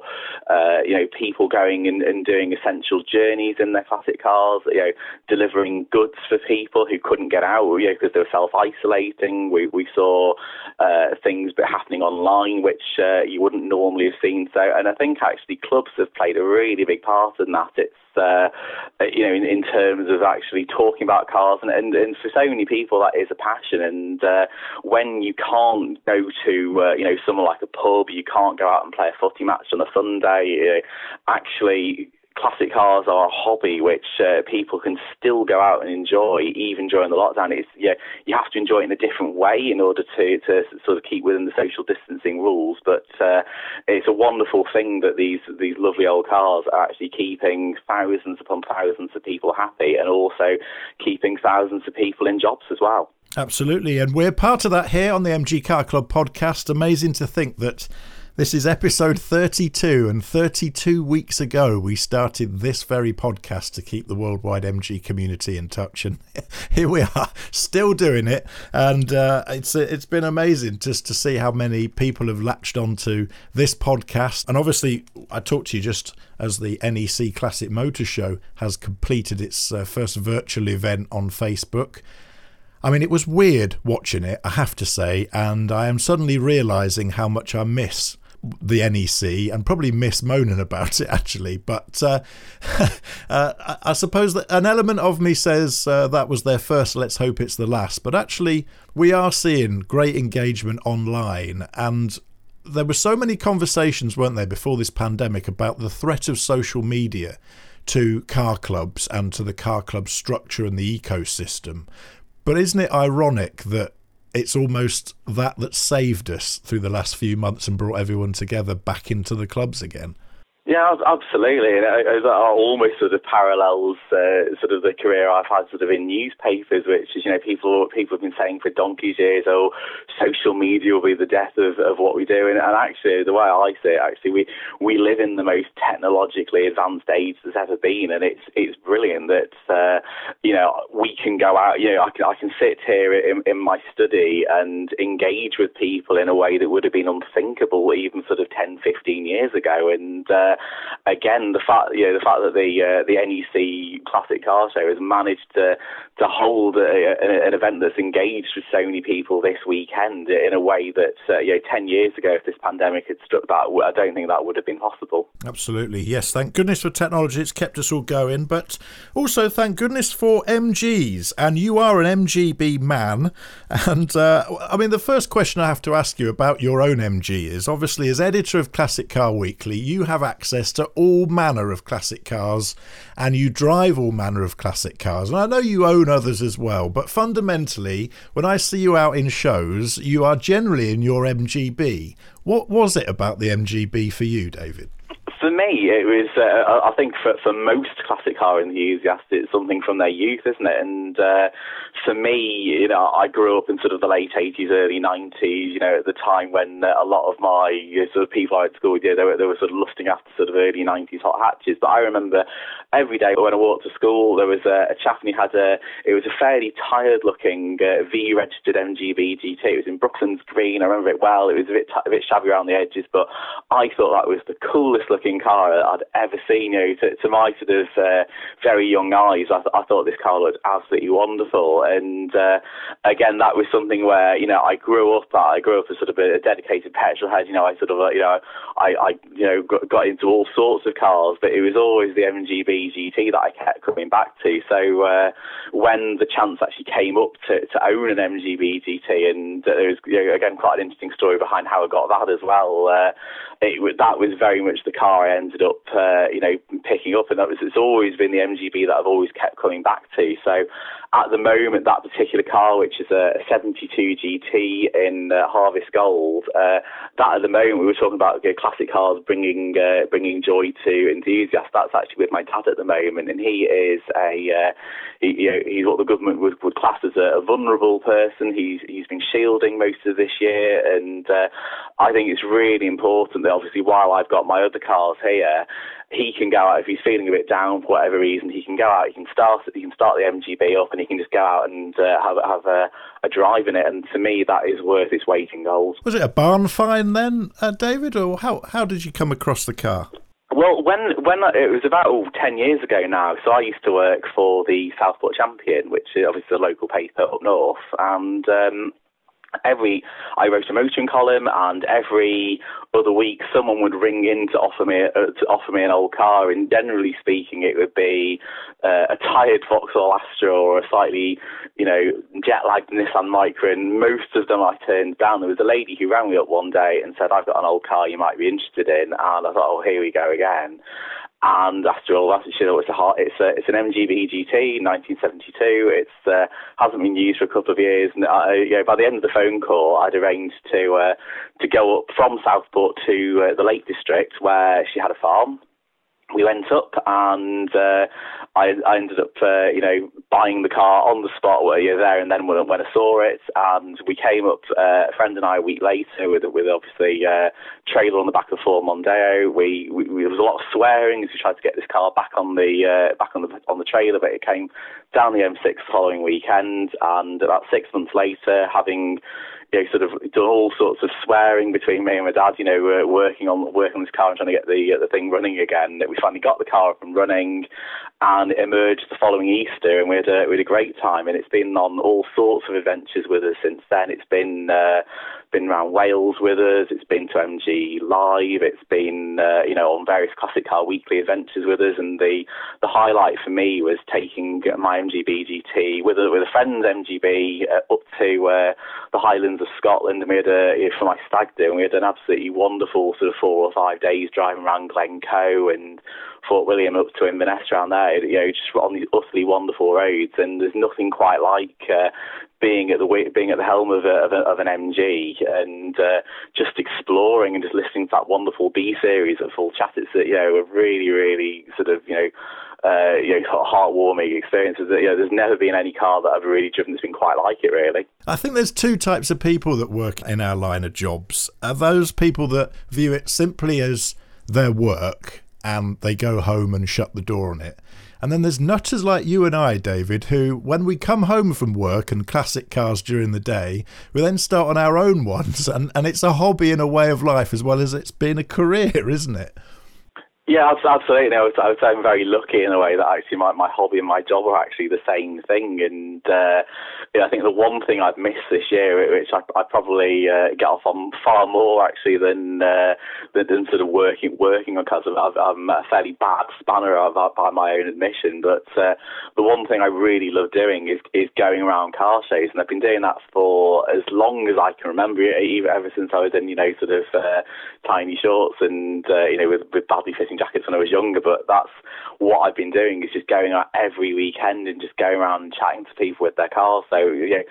uh, you know people going and, and doing essential journeys in their classic cars, you know, delivering goods for people who couldn't get out, you know, because they were self isolating. We, we saw uh, things happening online which uh, you wouldn't normally have seen. So, and I think actually clubs have played a really big part in that. It's uh, you know, in, in, terms of actually talking about cars, and, and, and, for so many people that is a passion. And uh, when you can't go to, uh, you know, somewhere like a pub, you can't go out and play a footy match on a Sunday. You know, actually classic cars are a hobby which uh, people can still go out and enjoy even during the lockdown. It's yeah, you have to enjoy it in a different way in order to, to sort of keep within the social distancing rules. But uh, it's a wonderful thing that these these lovely old cars are actually keeping thousands upon thousands of people happy and also keeping thousands of people in jobs as well. Absolutely, and we're part of that here on the MG Car Club podcast. Amazing to think that this is episode 32, and 32 weeks ago, we started this very podcast to keep the worldwide MG community in touch. And here we are, still doing it. And uh, it's it's been amazing just to see how many people have latched onto this podcast. And obviously, I talked to you just as the NEC Classic Motor Show has completed its uh, first virtual event on Facebook. I mean, it was weird watching it, I have to say, and I am suddenly realizing how much I miss the NEC and probably miss moaning about it actually. But uh, uh, I suppose that an element of me says uh, that was their first. Let's hope it's the last. But actually, we are seeing great engagement online, and there were so many conversations, weren't there, before this pandemic about the threat of social media to car clubs and to the car club structure and the ecosystem. But isn't it ironic that it's almost that that saved us through the last few months and brought everyone together back into the clubs again. Yeah, absolutely. And it, almost sort of parallels uh, sort of the career I've had sort of in newspapers, which is, you know, people people have been saying for donkey's years, oh, social media will be the death of, of what we do. And, and actually, the way I see it, actually, we, we live in the most technologically advanced age there's ever been. And it's it's brilliant that, uh, you know, we can go out, you know, I can, I can sit here in, in my study and engage with people in a way that would have been unthinkable even sort of 10, 15 years ago. And, uh, again, the fact you know the fact that the uh, the NEC Classic Car Show has managed to to hold a, a, an event that's engaged with so many people this weekend in a way that uh, you know ten years ago, if this pandemic had struck that, I don't think that would have been possible. Absolutely, yes. Thank goodness for technology; it's kept us all going. But also, thank goodness for MGs, and you are an MGB man. And uh, I mean, the first question I have to ask you about your own MG is obviously, as editor of Classic Car Weekly, you have access access to all manner of classic cars and you drive all manner of classic cars. And I know you own others as well, but fundamentally, when I see you out in shows, you are generally in your MGB. What was it about the MGB for you, David? for me, it was. Uh, I think for for most classic car enthusiasts, it's something from their youth, isn't it? And uh, for me, you know, I grew up in sort of the late '80s, early '90s. You know, at the time when uh, a lot of my you know, sort of people I to school with, they were, they were sort of lusting after sort of early '90s hot hatches. But I remember every day when I walked to school, there was a, a chap and he had a. It was a fairly tired-looking uh, V-registered MGB GT. It was in Brooklands Green. I remember it well. It was a bit a bit shabby around the edges, but I thought that was the coolest looking car I'd ever seen. You know, to, to my sort of uh, very young eyes, I, th- I, thought this car looked absolutely wonderful. And uh, again, that was something where you know I grew up. I grew up as sort of a dedicated petrol head. You know, I sort of uh, you know I, I you know got, got, into all sorts of cars, but it was always the MGB GT that I kept coming back to. So uh, when the chance actually came up to, to own an MGB GT, and there was you know, again quite an interesting story behind how I got that as well. Uh, it, that was very much the car I ended up, uh, you know, picking up, and that was it's always been the MGB that I've always kept coming back to. So at the moment, that particular car, which is a 72 GT in uh, Harvest Gold, uh, that at the moment we were talking about you know, classic cars bringing uh, bringing joy to enthusiasts. That's actually with my dad at the moment, and he is a uh, he, you know, he's what the government would, would class as a, a, vulnerable person. He's he's been shielding most of this year, and uh, I think it's really important that obviously while I've got my other cars here, he can go out if he's feeling a bit down for whatever reason. He can go out. He can start. He can start the MGB up, and he can just go out and uh, have have a, a, drive in it. And to me, that is worth its weight in gold. Was it a barn find then, uh, David, or how how did you come across the car? Well, when when it was about oh, 10 years ago now, so I used to work for the Southport Champion, which is obviously a local paper up north, and um, every I wrote a motoring column, and every other week someone would ring in to offer me uh, to offer me an old car. And generally speaking, it would be uh, a tired Vauxhall Astra or a slightly, you know, jet lagged Nissan Micra. And most of them I turned down. There was a lady who rang me up one day and said, "I've got an old car you might be interested in," and I thought, "Oh, here we go again." And after all that, you know, it's a it's a it's an MGB GT, 1972. It's uh, hasn't been used for a couple of years, and I, you know, by the end of the phone call, I'd arranged to uh, to go up from Southport to uh, the Lake District where she had a farm we went up and uh, I, I, ended up, uh, you know, buying the car on the spot where you're there and then when, when I saw it. And we came up, uh, a friend and I a week later with, with obviously uh, trailer on the back of Ford Mondeo. We, we, we, there was a lot of swearing as we tried to get this car back on the, uh, back on the, on the trailer, but it came down the M6 the following weekend. And about six months later having you know, sort of done all sorts of swearing between me and my dad, you know, uh, working on working on this car and trying to get the uh, the thing running again. We finally got the car up and running, and it emerged the following Easter, and we had a we had a great time. And it's been on all sorts of adventures with us since then. It's been uh, been around Wales with us. It's been to MG Live. It's been uh, you know on various classic car weekly adventures with us. And the the highlight for me was taking my MGB GT with a with a friend's MGB uh, up to uh, the Highlands of Scotland, and we had a for my stag do, and we had an absolutely wonderful sort of four or five days driving around Glencoe and Fort William up to Inverness around there. You know, just on these utterly wonderful roads, and there's nothing quite like uh, being at the being at the helm of, a, of, a, of an MG and uh, just exploring and just listening to that wonderful B series at full chat. It's you know a really really sort of you know uh, you know, heartwarming experiences. You know, there's never been any car that I've really driven that's been quite like it, really. I think there's two types of people that work in our line of jobs. Are those people that view it simply as their work and they go home and shut the door on it? And then there's nutters like you and I, David, who, when we come home from work and classic cars during the day, we then start on our own ones. And, and it's a hobby and a way of life as well as it's been a career, isn't it? Yeah, absolutely. I say I'm very lucky in a way that actually my, my hobby and my job are actually the same thing. And uh, yeah, I think the one thing I've missed this year, which I, I probably uh, get off on far more actually than uh, than, than sort of working working on cars. I'm a fairly bad spanner by my own admission. But uh, the one thing I really love doing is is going around car shows, and I've been doing that for as long as I can remember. Even ever since I was in you know sort of uh, tiny shorts and uh, you know with, with badly fitting racing jackets when I was younger, but that's what I've been doing is just going out every weekend and just going around and chatting to people with their cars. So, you know,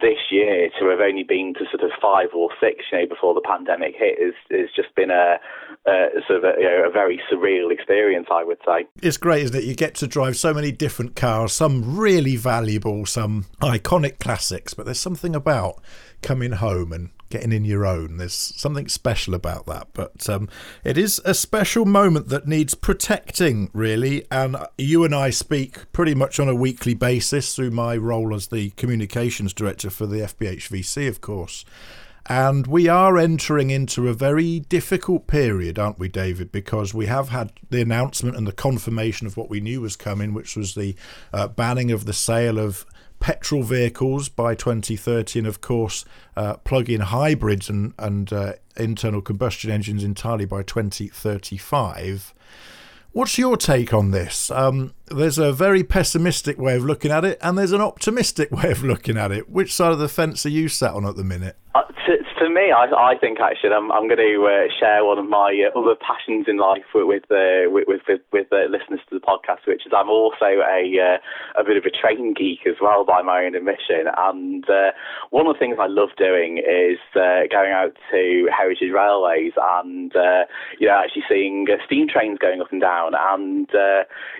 this year to have only been to sort of five or six, you know, before the pandemic hit is is just been a, a sort of a, you know, a very surreal experience, I would say. It's great, isn't it? You get to drive so many different cars, some really valuable, some iconic classics, but there's something about coming home and getting in your own. There's something special about that. But um, it is a special moment that needs protecting, really. And you and I speak pretty much on a weekly basis through my role as the communications director for the FBHVC, of course. And we are entering into a very difficult period, aren't we, David? Because we have had the announcement and the confirmation of what we knew was coming, which was the uh, banning of the sale of petrol vehicles by 2030, and of course, uh, plug in hybrids and, and uh, internal combustion engines entirely by 2035. What's your take on this? Um, there's a very pessimistic way of looking at it, and there's an optimistic way of looking at it. Which side of the fence are you sat on at the minute? Uh, to, for me, I, I think actually I'm, I'm going to uh, share one of my uh, other passions in life with with, uh, with, with, with listeners to the podcast, which is I'm also a uh, a bit of a train geek as well by my own admission. And uh, one of the things I love doing is going out to heritage railways and you know actually seeing steam trains going up and down, and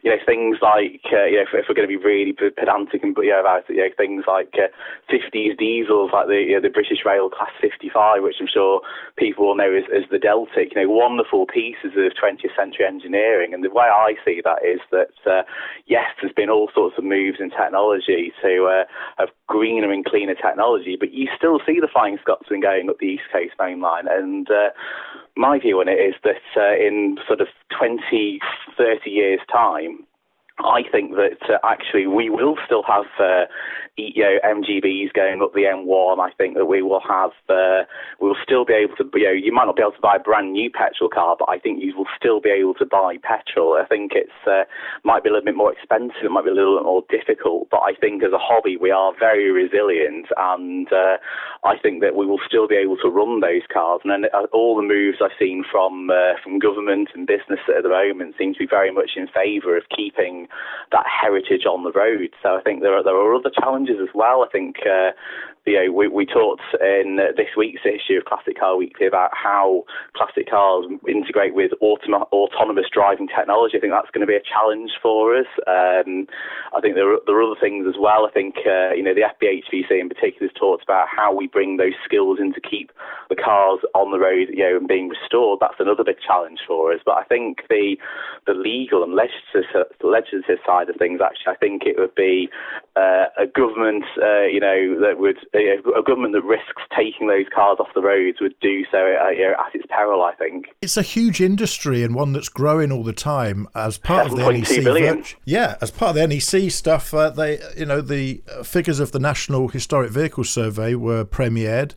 you know things like you know if, if, we're going to be really pedantic and you know, about it, you know things like 50s diesels like the you know, the British Rail Class 55, which I'm sure people will know as, as the Deltic. You know, wonderful pieces of 20th century engineering. And the way I see that is that, uh, yes, there's been all sorts of moves in technology to uh, have greener and cleaner technology, but you still see the Flying Scotsman going up the East Coast main line. And uh, my view on it is that uh, in sort of 20, 30 years' time, I think that uh, actually we will still have uh, you know MGBs going up the M1. I think that we will have uh, we will still be able to you know you might not be able to buy a brand new petrol car, but I think you will still be able to buy petrol. I think it's uh, might be a little bit more expensive, it might be a little bit more difficult, but I think as a hobby we are very resilient, and uh, I think that we will still be able to run those cars. And then uh, all the moves I've seen from from government and business at the moment seem to be very much in favour of keeping that heritage on the road. So I think there are there are other challenges as well. I think uh, you know, we, we talked in this week's issue of Classic Car Weekly about how classic cars integrate with autom- autonomous driving technology. I think that's going to be a challenge for us. Um, I think there are, there are other things as well. I think, uh, you know, the FBHVC in particular has talked about how we bring those skills in to keep the cars on the road, you know, and being restored. That's another big challenge for us. But I think the the legal and legislative, legislative side of things, actually, I think it would be uh, a government, uh, you know, that would a government that risks taking those cars off the roads would do so uh, you know, at its peril. I think it's a huge industry and one that's growing all the time as part of the NEC. Yeah, as part of the NEC stuff, uh, they you know the figures of the National Historic Vehicle Survey were premiered.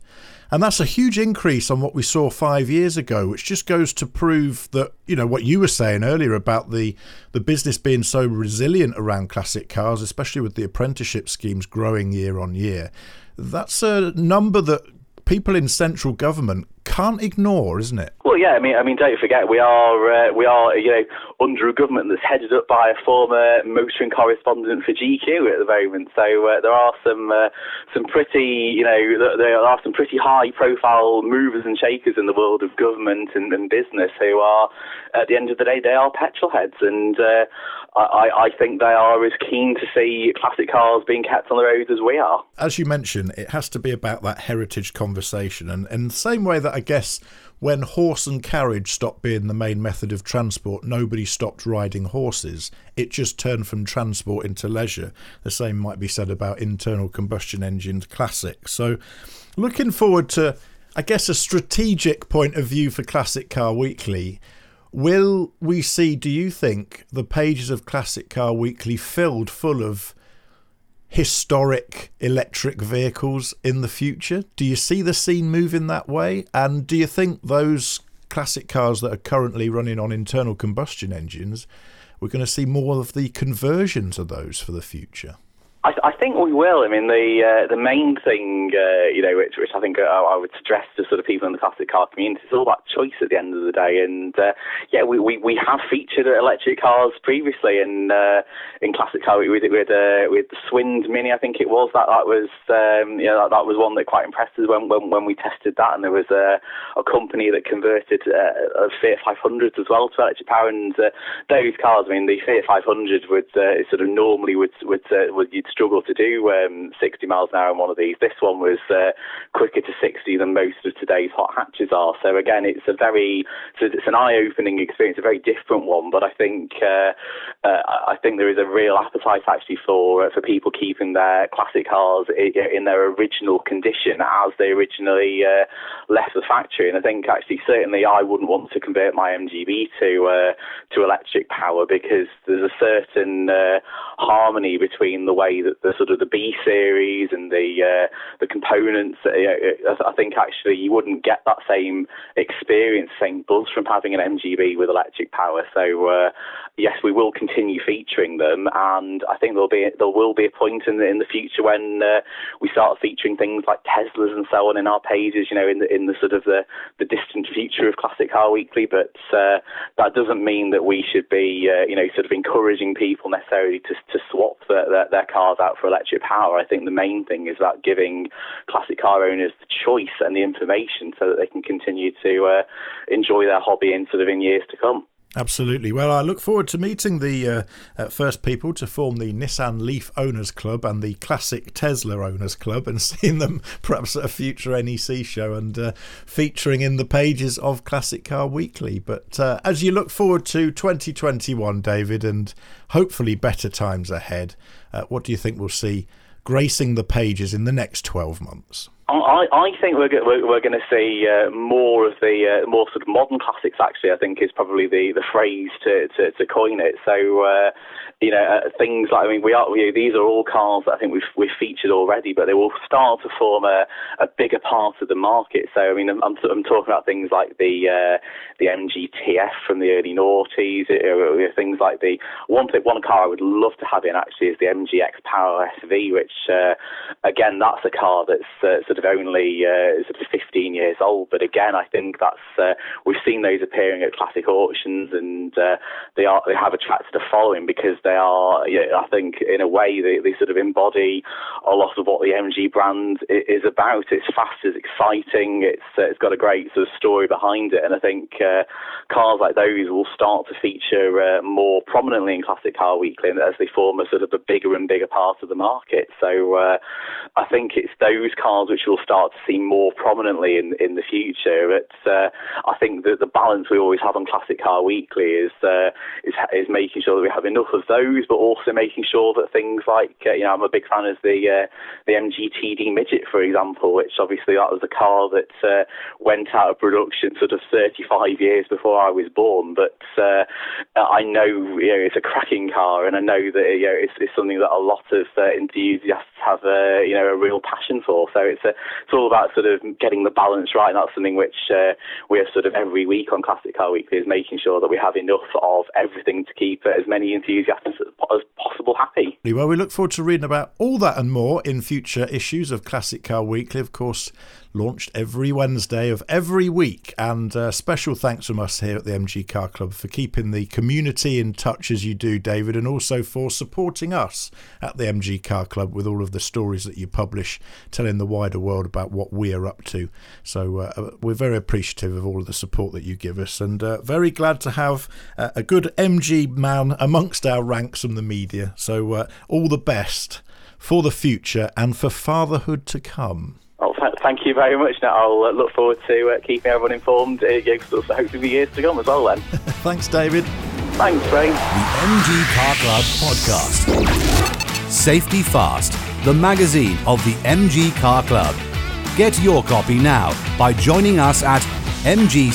And that's a huge increase on what we saw five years ago, which just goes to prove that, you know, what you were saying earlier about the, the business being so resilient around classic cars, especially with the apprenticeship schemes growing year on year. That's a number that people in central government can't ignore, isn't it? Well, yeah. I mean, I mean, don't forget we are uh, we are you know under a government that's headed up by a former motoring correspondent for GQ at the moment. So uh, there are some uh, some pretty you know there are some pretty high profile movers and shakers in the world of government and, and business who are at the end of the day they are petrol heads, and uh, I, I think they are as keen to see classic cars being kept on the roads as we are. As you mentioned, it has to be about that heritage conversation, and in the same way that I guess when horse and carriage stopped being the main method of transport, nobody stopped riding horses. It just turned from transport into leisure. The same might be said about internal combustion engines classics. So, looking forward to, I guess, a strategic point of view for Classic Car Weekly. Will we see, do you think, the pages of Classic Car Weekly filled full of historic electric vehicles in the future? Do you see the scene moving that way? And do you think those classic cars that are currently running on internal combustion engines, we're going to see more of the conversions of those for the future? I, I, think we will. I mean, the uh, the main thing, uh, you know, which, which I think I, I, would stress to sort of people in the classic car community, it's all about choice at the end of the day. And uh, yeah, we, we, we have featured electric cars previously in uh, in classic car with with uh, the Swind Mini, I think it was. That that was um, that, that, was one that quite impressed us when when, when we tested that. And there was a, a company that converted uh, Fiat 500s as well to electric power. And those cars, I mean, the Fiat 500 would sort of normally would would, would you'd struggle to do um, 60 miles an hour on one of these. This one was uh, quicker to 60 than most of today's hot hatches are. So again, it's a very so it's an eye-opening experience, a very different one. But I think uh, uh, I think there is a real appetite actually for uh, for people keeping their classic cars in their original condition as they originally uh, left the factory. And I think actually certainly I wouldn't want to convert my MGB to uh, to electric power because there's a certain harmony between the way that the sort of the B series and the uh, the components. Uh, I think actually you wouldn't get that same experience, same buzz from having an MGB with electric power. So uh, yes, we will continue featuring them, and I think there'll be there will be a point in the in the future when uh, we start featuring things like Teslas and so on in our pages. You know, in the in the sort of the the distant future of Classic Car Weekly, but uh, that doesn't mean that we should be you know sort of encouraging people necessarily to to swap their, their, their cars out for electric power. I think the main thing is about giving classic car owners the choice and the information so that they can continue to uh, enjoy their hobby in sort of in years to come. Absolutely. Well, I look forward to meeting the uh, uh, first people to form the Nissan Leaf Owners Club and the classic Tesla Owners Club and seeing them perhaps at a future NEC show and uh, featuring in the pages of Classic Car Weekly. But uh, as you look forward to 2021, David, and hopefully better times ahead, uh, what do you think we'll see gracing the pages in the next 12 months? I, I think we're, we're, we're going to see uh, more of the uh, more sort of modern classics. Actually, I think is probably the, the phrase to, to, to coin it. So, uh, you know, uh, things like I mean, we are these are all cars that I think we've we've featured already, but they will start to form a, a bigger part of the market. So, I mean, I'm, I'm, I'm talking about things like the uh, the MG TF from the early noughties, uh, things like the one one car I would love to have in actually is the MG XPower SV, which again that's a car that's sort of only uh, sort of 15 years old. But again, I think that's uh, we've seen those appearing at classic auctions, and uh, they are they have attracted a following because they are, you know, I think, in a way, they, they sort of embody a lot of what the MG brand is about. It's fast, it's exciting, it's uh, it's got a great sort of story behind it, and I think uh, cars like those will start to feature uh, more prominently in Classic Car Weekly as they form a sort of a bigger and bigger part of the market. So I think it's those cars which will we'll start to see more prominently in in the future. But uh, I think that the balance we always have on Classic Car Weekly is uh, is is making sure that we have enough of those, but also making sure that things like uh, you know I'm a big fan of the uh, the MGTD Midget, for example, which obviously that was a car that uh, went out of production sort of 35 years before I was born. But uh, I know you know it's a cracking car, and I know that you know it's, it's something that a lot of enthusiasts have a you know a real passion for. So it's a it's all about sort of getting the balance right. And that's something which uh, we have sort of every week on Classic Car Weekly is making sure that we have enough of everything to keep as many enthusiasts as possible happy. Well, we look forward to reading about all that and more in future issues of Classic Car Weekly. Of course, launched every Wednesday of every week. And uh, special thanks from us here at the MG Car Club for keeping the community in touch as you do, David, and also for supporting us at the MG Car Club with all of the stories that you publish, telling the wider world about what we are up to. So uh, uh we're very appreciative of all of the support that you give us, and uh, very glad to have uh, a good MG man amongst our ranks from the media. So uh, all the best for the future and for fatherhood to come. Well, th- thank you very much. Now, I'll uh, look forward to uh, keeping everyone informed, uh, hopefully for years to come as well then. Thanks, David. Thanks, Ray. The MG Car Club Podcast. Safety Fast, the magazine of the MG Car Club. Get your copy now by joining us at mgcc.co.uk.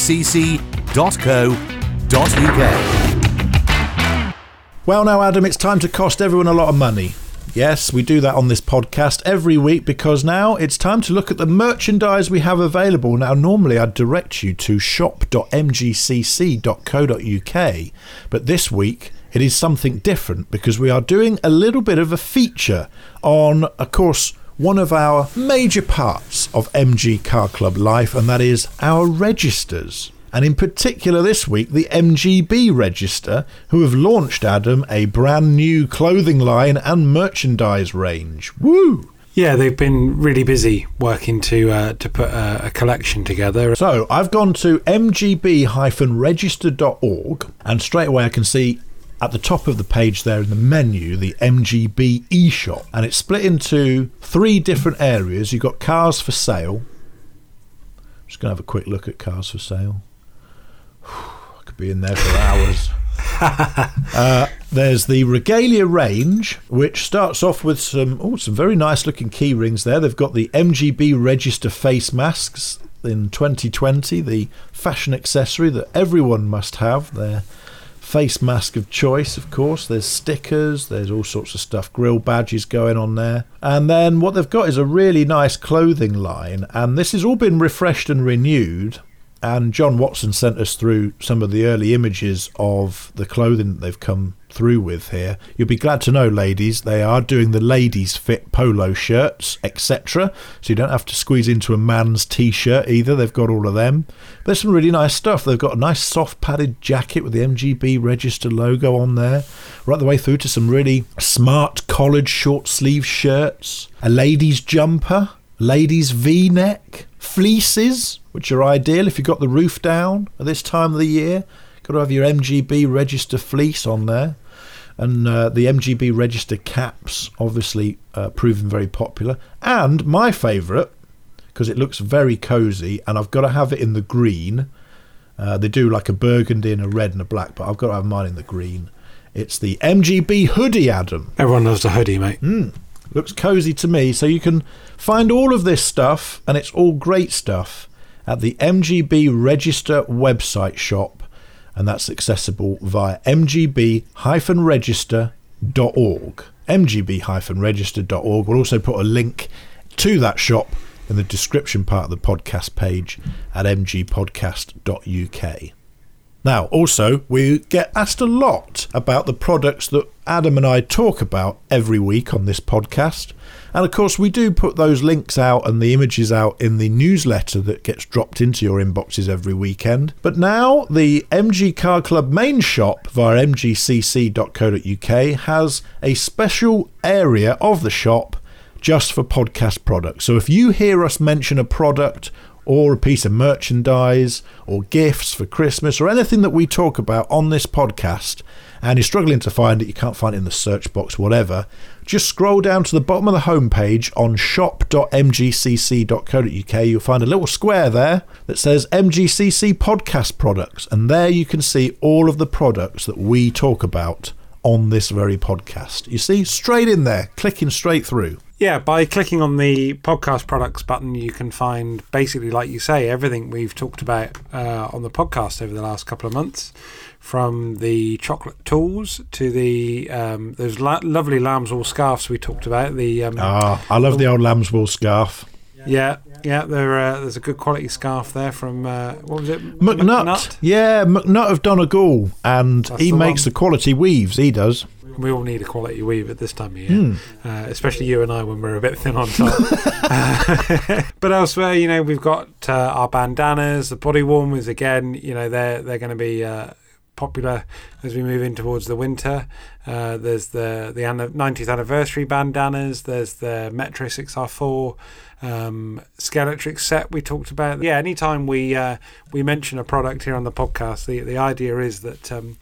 Well, now, Adam, it's time to cost everyone a lot of money. Yes, we do that on this podcast every week because now it's time to look at the merchandise we have available. Now, normally I'd direct you to shop.mgcc.co.uk, but this week it is something different because we are doing a little bit of a feature on, of course, one of our major parts of MG Car Club life, and that is our registers. And in particular, this week, the MGB Register, who have launched, Adam, a brand new clothing line and merchandise range. Woo! Yeah, they've been really busy working to uh, to put a, a, collection together. So I've gone to mgb-register.org, and straight away I can see at the top of the page there in the menu the MGB eShop, and it's split into three different areas. You've got cars for sale. I'm just going to have a quick look at cars for sale. Be in there for hours. uh, there's the regalia range, which starts off with some oh, some very nice looking key rings there. They've got the MGB register face masks in 2020, the fashion accessory that everyone must have. Their face mask of choice, of course. There's stickers, there's all sorts of stuff, grill badges going on there. And then what they've got is a really nice clothing line, and this has all been refreshed and renewed and John Watson sent us through some of the early images of the clothing that they've come through with here. You'll be glad to know, ladies, they are doing the ladies' fit polo shirts, etc. So you don't have to squeeze into a man's t shirt either. They've got all of them. There's some really nice stuff. They've got a nice soft padded jacket with the MGB register logo on there, right the way through to some really smart collared short sleeve shirts, a ladies' jumper, ladies' v neck, fleeces which are ideal if you've got the roof down at this time of the year. Got to have your MGB register fleece on there. And uh, the MGB register caps, obviously, uh, proven very popular. And my favourite, because it looks very cosy, and I've got to have it in the green. Uh, they do like a burgundy and a red and a black, but I've got to have mine in the green. It's the MGB hoodie, Adam. Everyone loves a hoodie, mate. Mm, looks cozy to me. So you can find all of this stuff, and it's all great stuff at the MGB Register website shop, and that's accessible via mgb-register.org. mgb-register.org. We'll also put a link to that shop in the description part of the podcast page at mgpodcast.uk. Now, also, we get asked a lot about the products that Adam and I talk about every week on this podcast. And of course, we do put those links out and the images out in the newsletter that gets dropped into your inboxes every weekend. But now, the MG Car Club main shop via mgcc.co.uk has a special area of the shop just for podcast products. So if you hear us mention a product or a piece of merchandise or gifts for Christmas or anything that we talk about on this podcast and you're struggling to find it, you can't find it in the search box, whatever, just scroll down to the bottom of the homepage on shop.mgcc.co.uk. You'll find a little square there that says MGCC podcast products, and there you can see all of the products that we talk about on this very podcast. You see, straight in there, clicking straight through. Yeah, by clicking on the podcast products button, you can find basically, like you say, everything we've talked about uh, on the podcast over the last couple of months from the chocolate tools to the um, those la- lovely lamb's wool scarves we talked about. The um, ah, I love the, old lamb's wool scarf. Yeah, yeah. There, uh, there's a good quality scarf there from uh, what was it? McNutt. McNutt. Yeah, McNutt of Donegal, and That's he the makes one. the quality weaves. He does. We all need a quality weave at this time of year, mm. uh, especially you and I when we're a bit thin on top. but elsewhere, you know, we've got uh, our bandanas, the body warmers. Again, you know, they're they're going to be uh, popular as we move in towards the winter. Uh, there's the the 90th anniversary bandanas. There's the Metro 6R4 um, Scalextric set we talked about. Yeah, anytime we uh, we mention a product here on the podcast, the the idea is that um,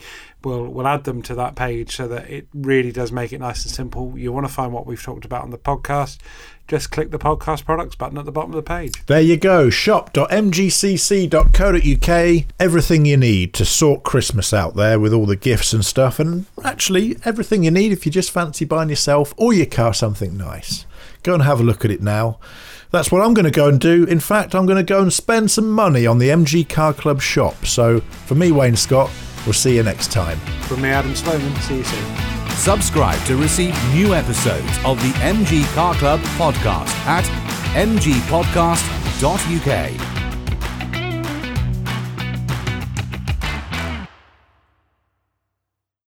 we'll we'll add them to that page so that it really does make it nice and simple. You want to find what we've talked about on the podcast just click the podcast products button at the bottom of the page. There you go, shop.mgcc.co.uk. Everything you need to sort Christmas out there with all the gifts and stuff, and actually everything you need if you just fancy buying yourself or your car something nice. Go and have a look at it now. That's what I'm going to go and do. In fact, I'm going to go and spend some money on the MG Car Club shop. So, for me, Wayne Scott, we'll see you next time. From me, Adam Sloman, see you soon. Subscribe to receive new episodes of the MG Car Club podcast at mgpodcast.uk.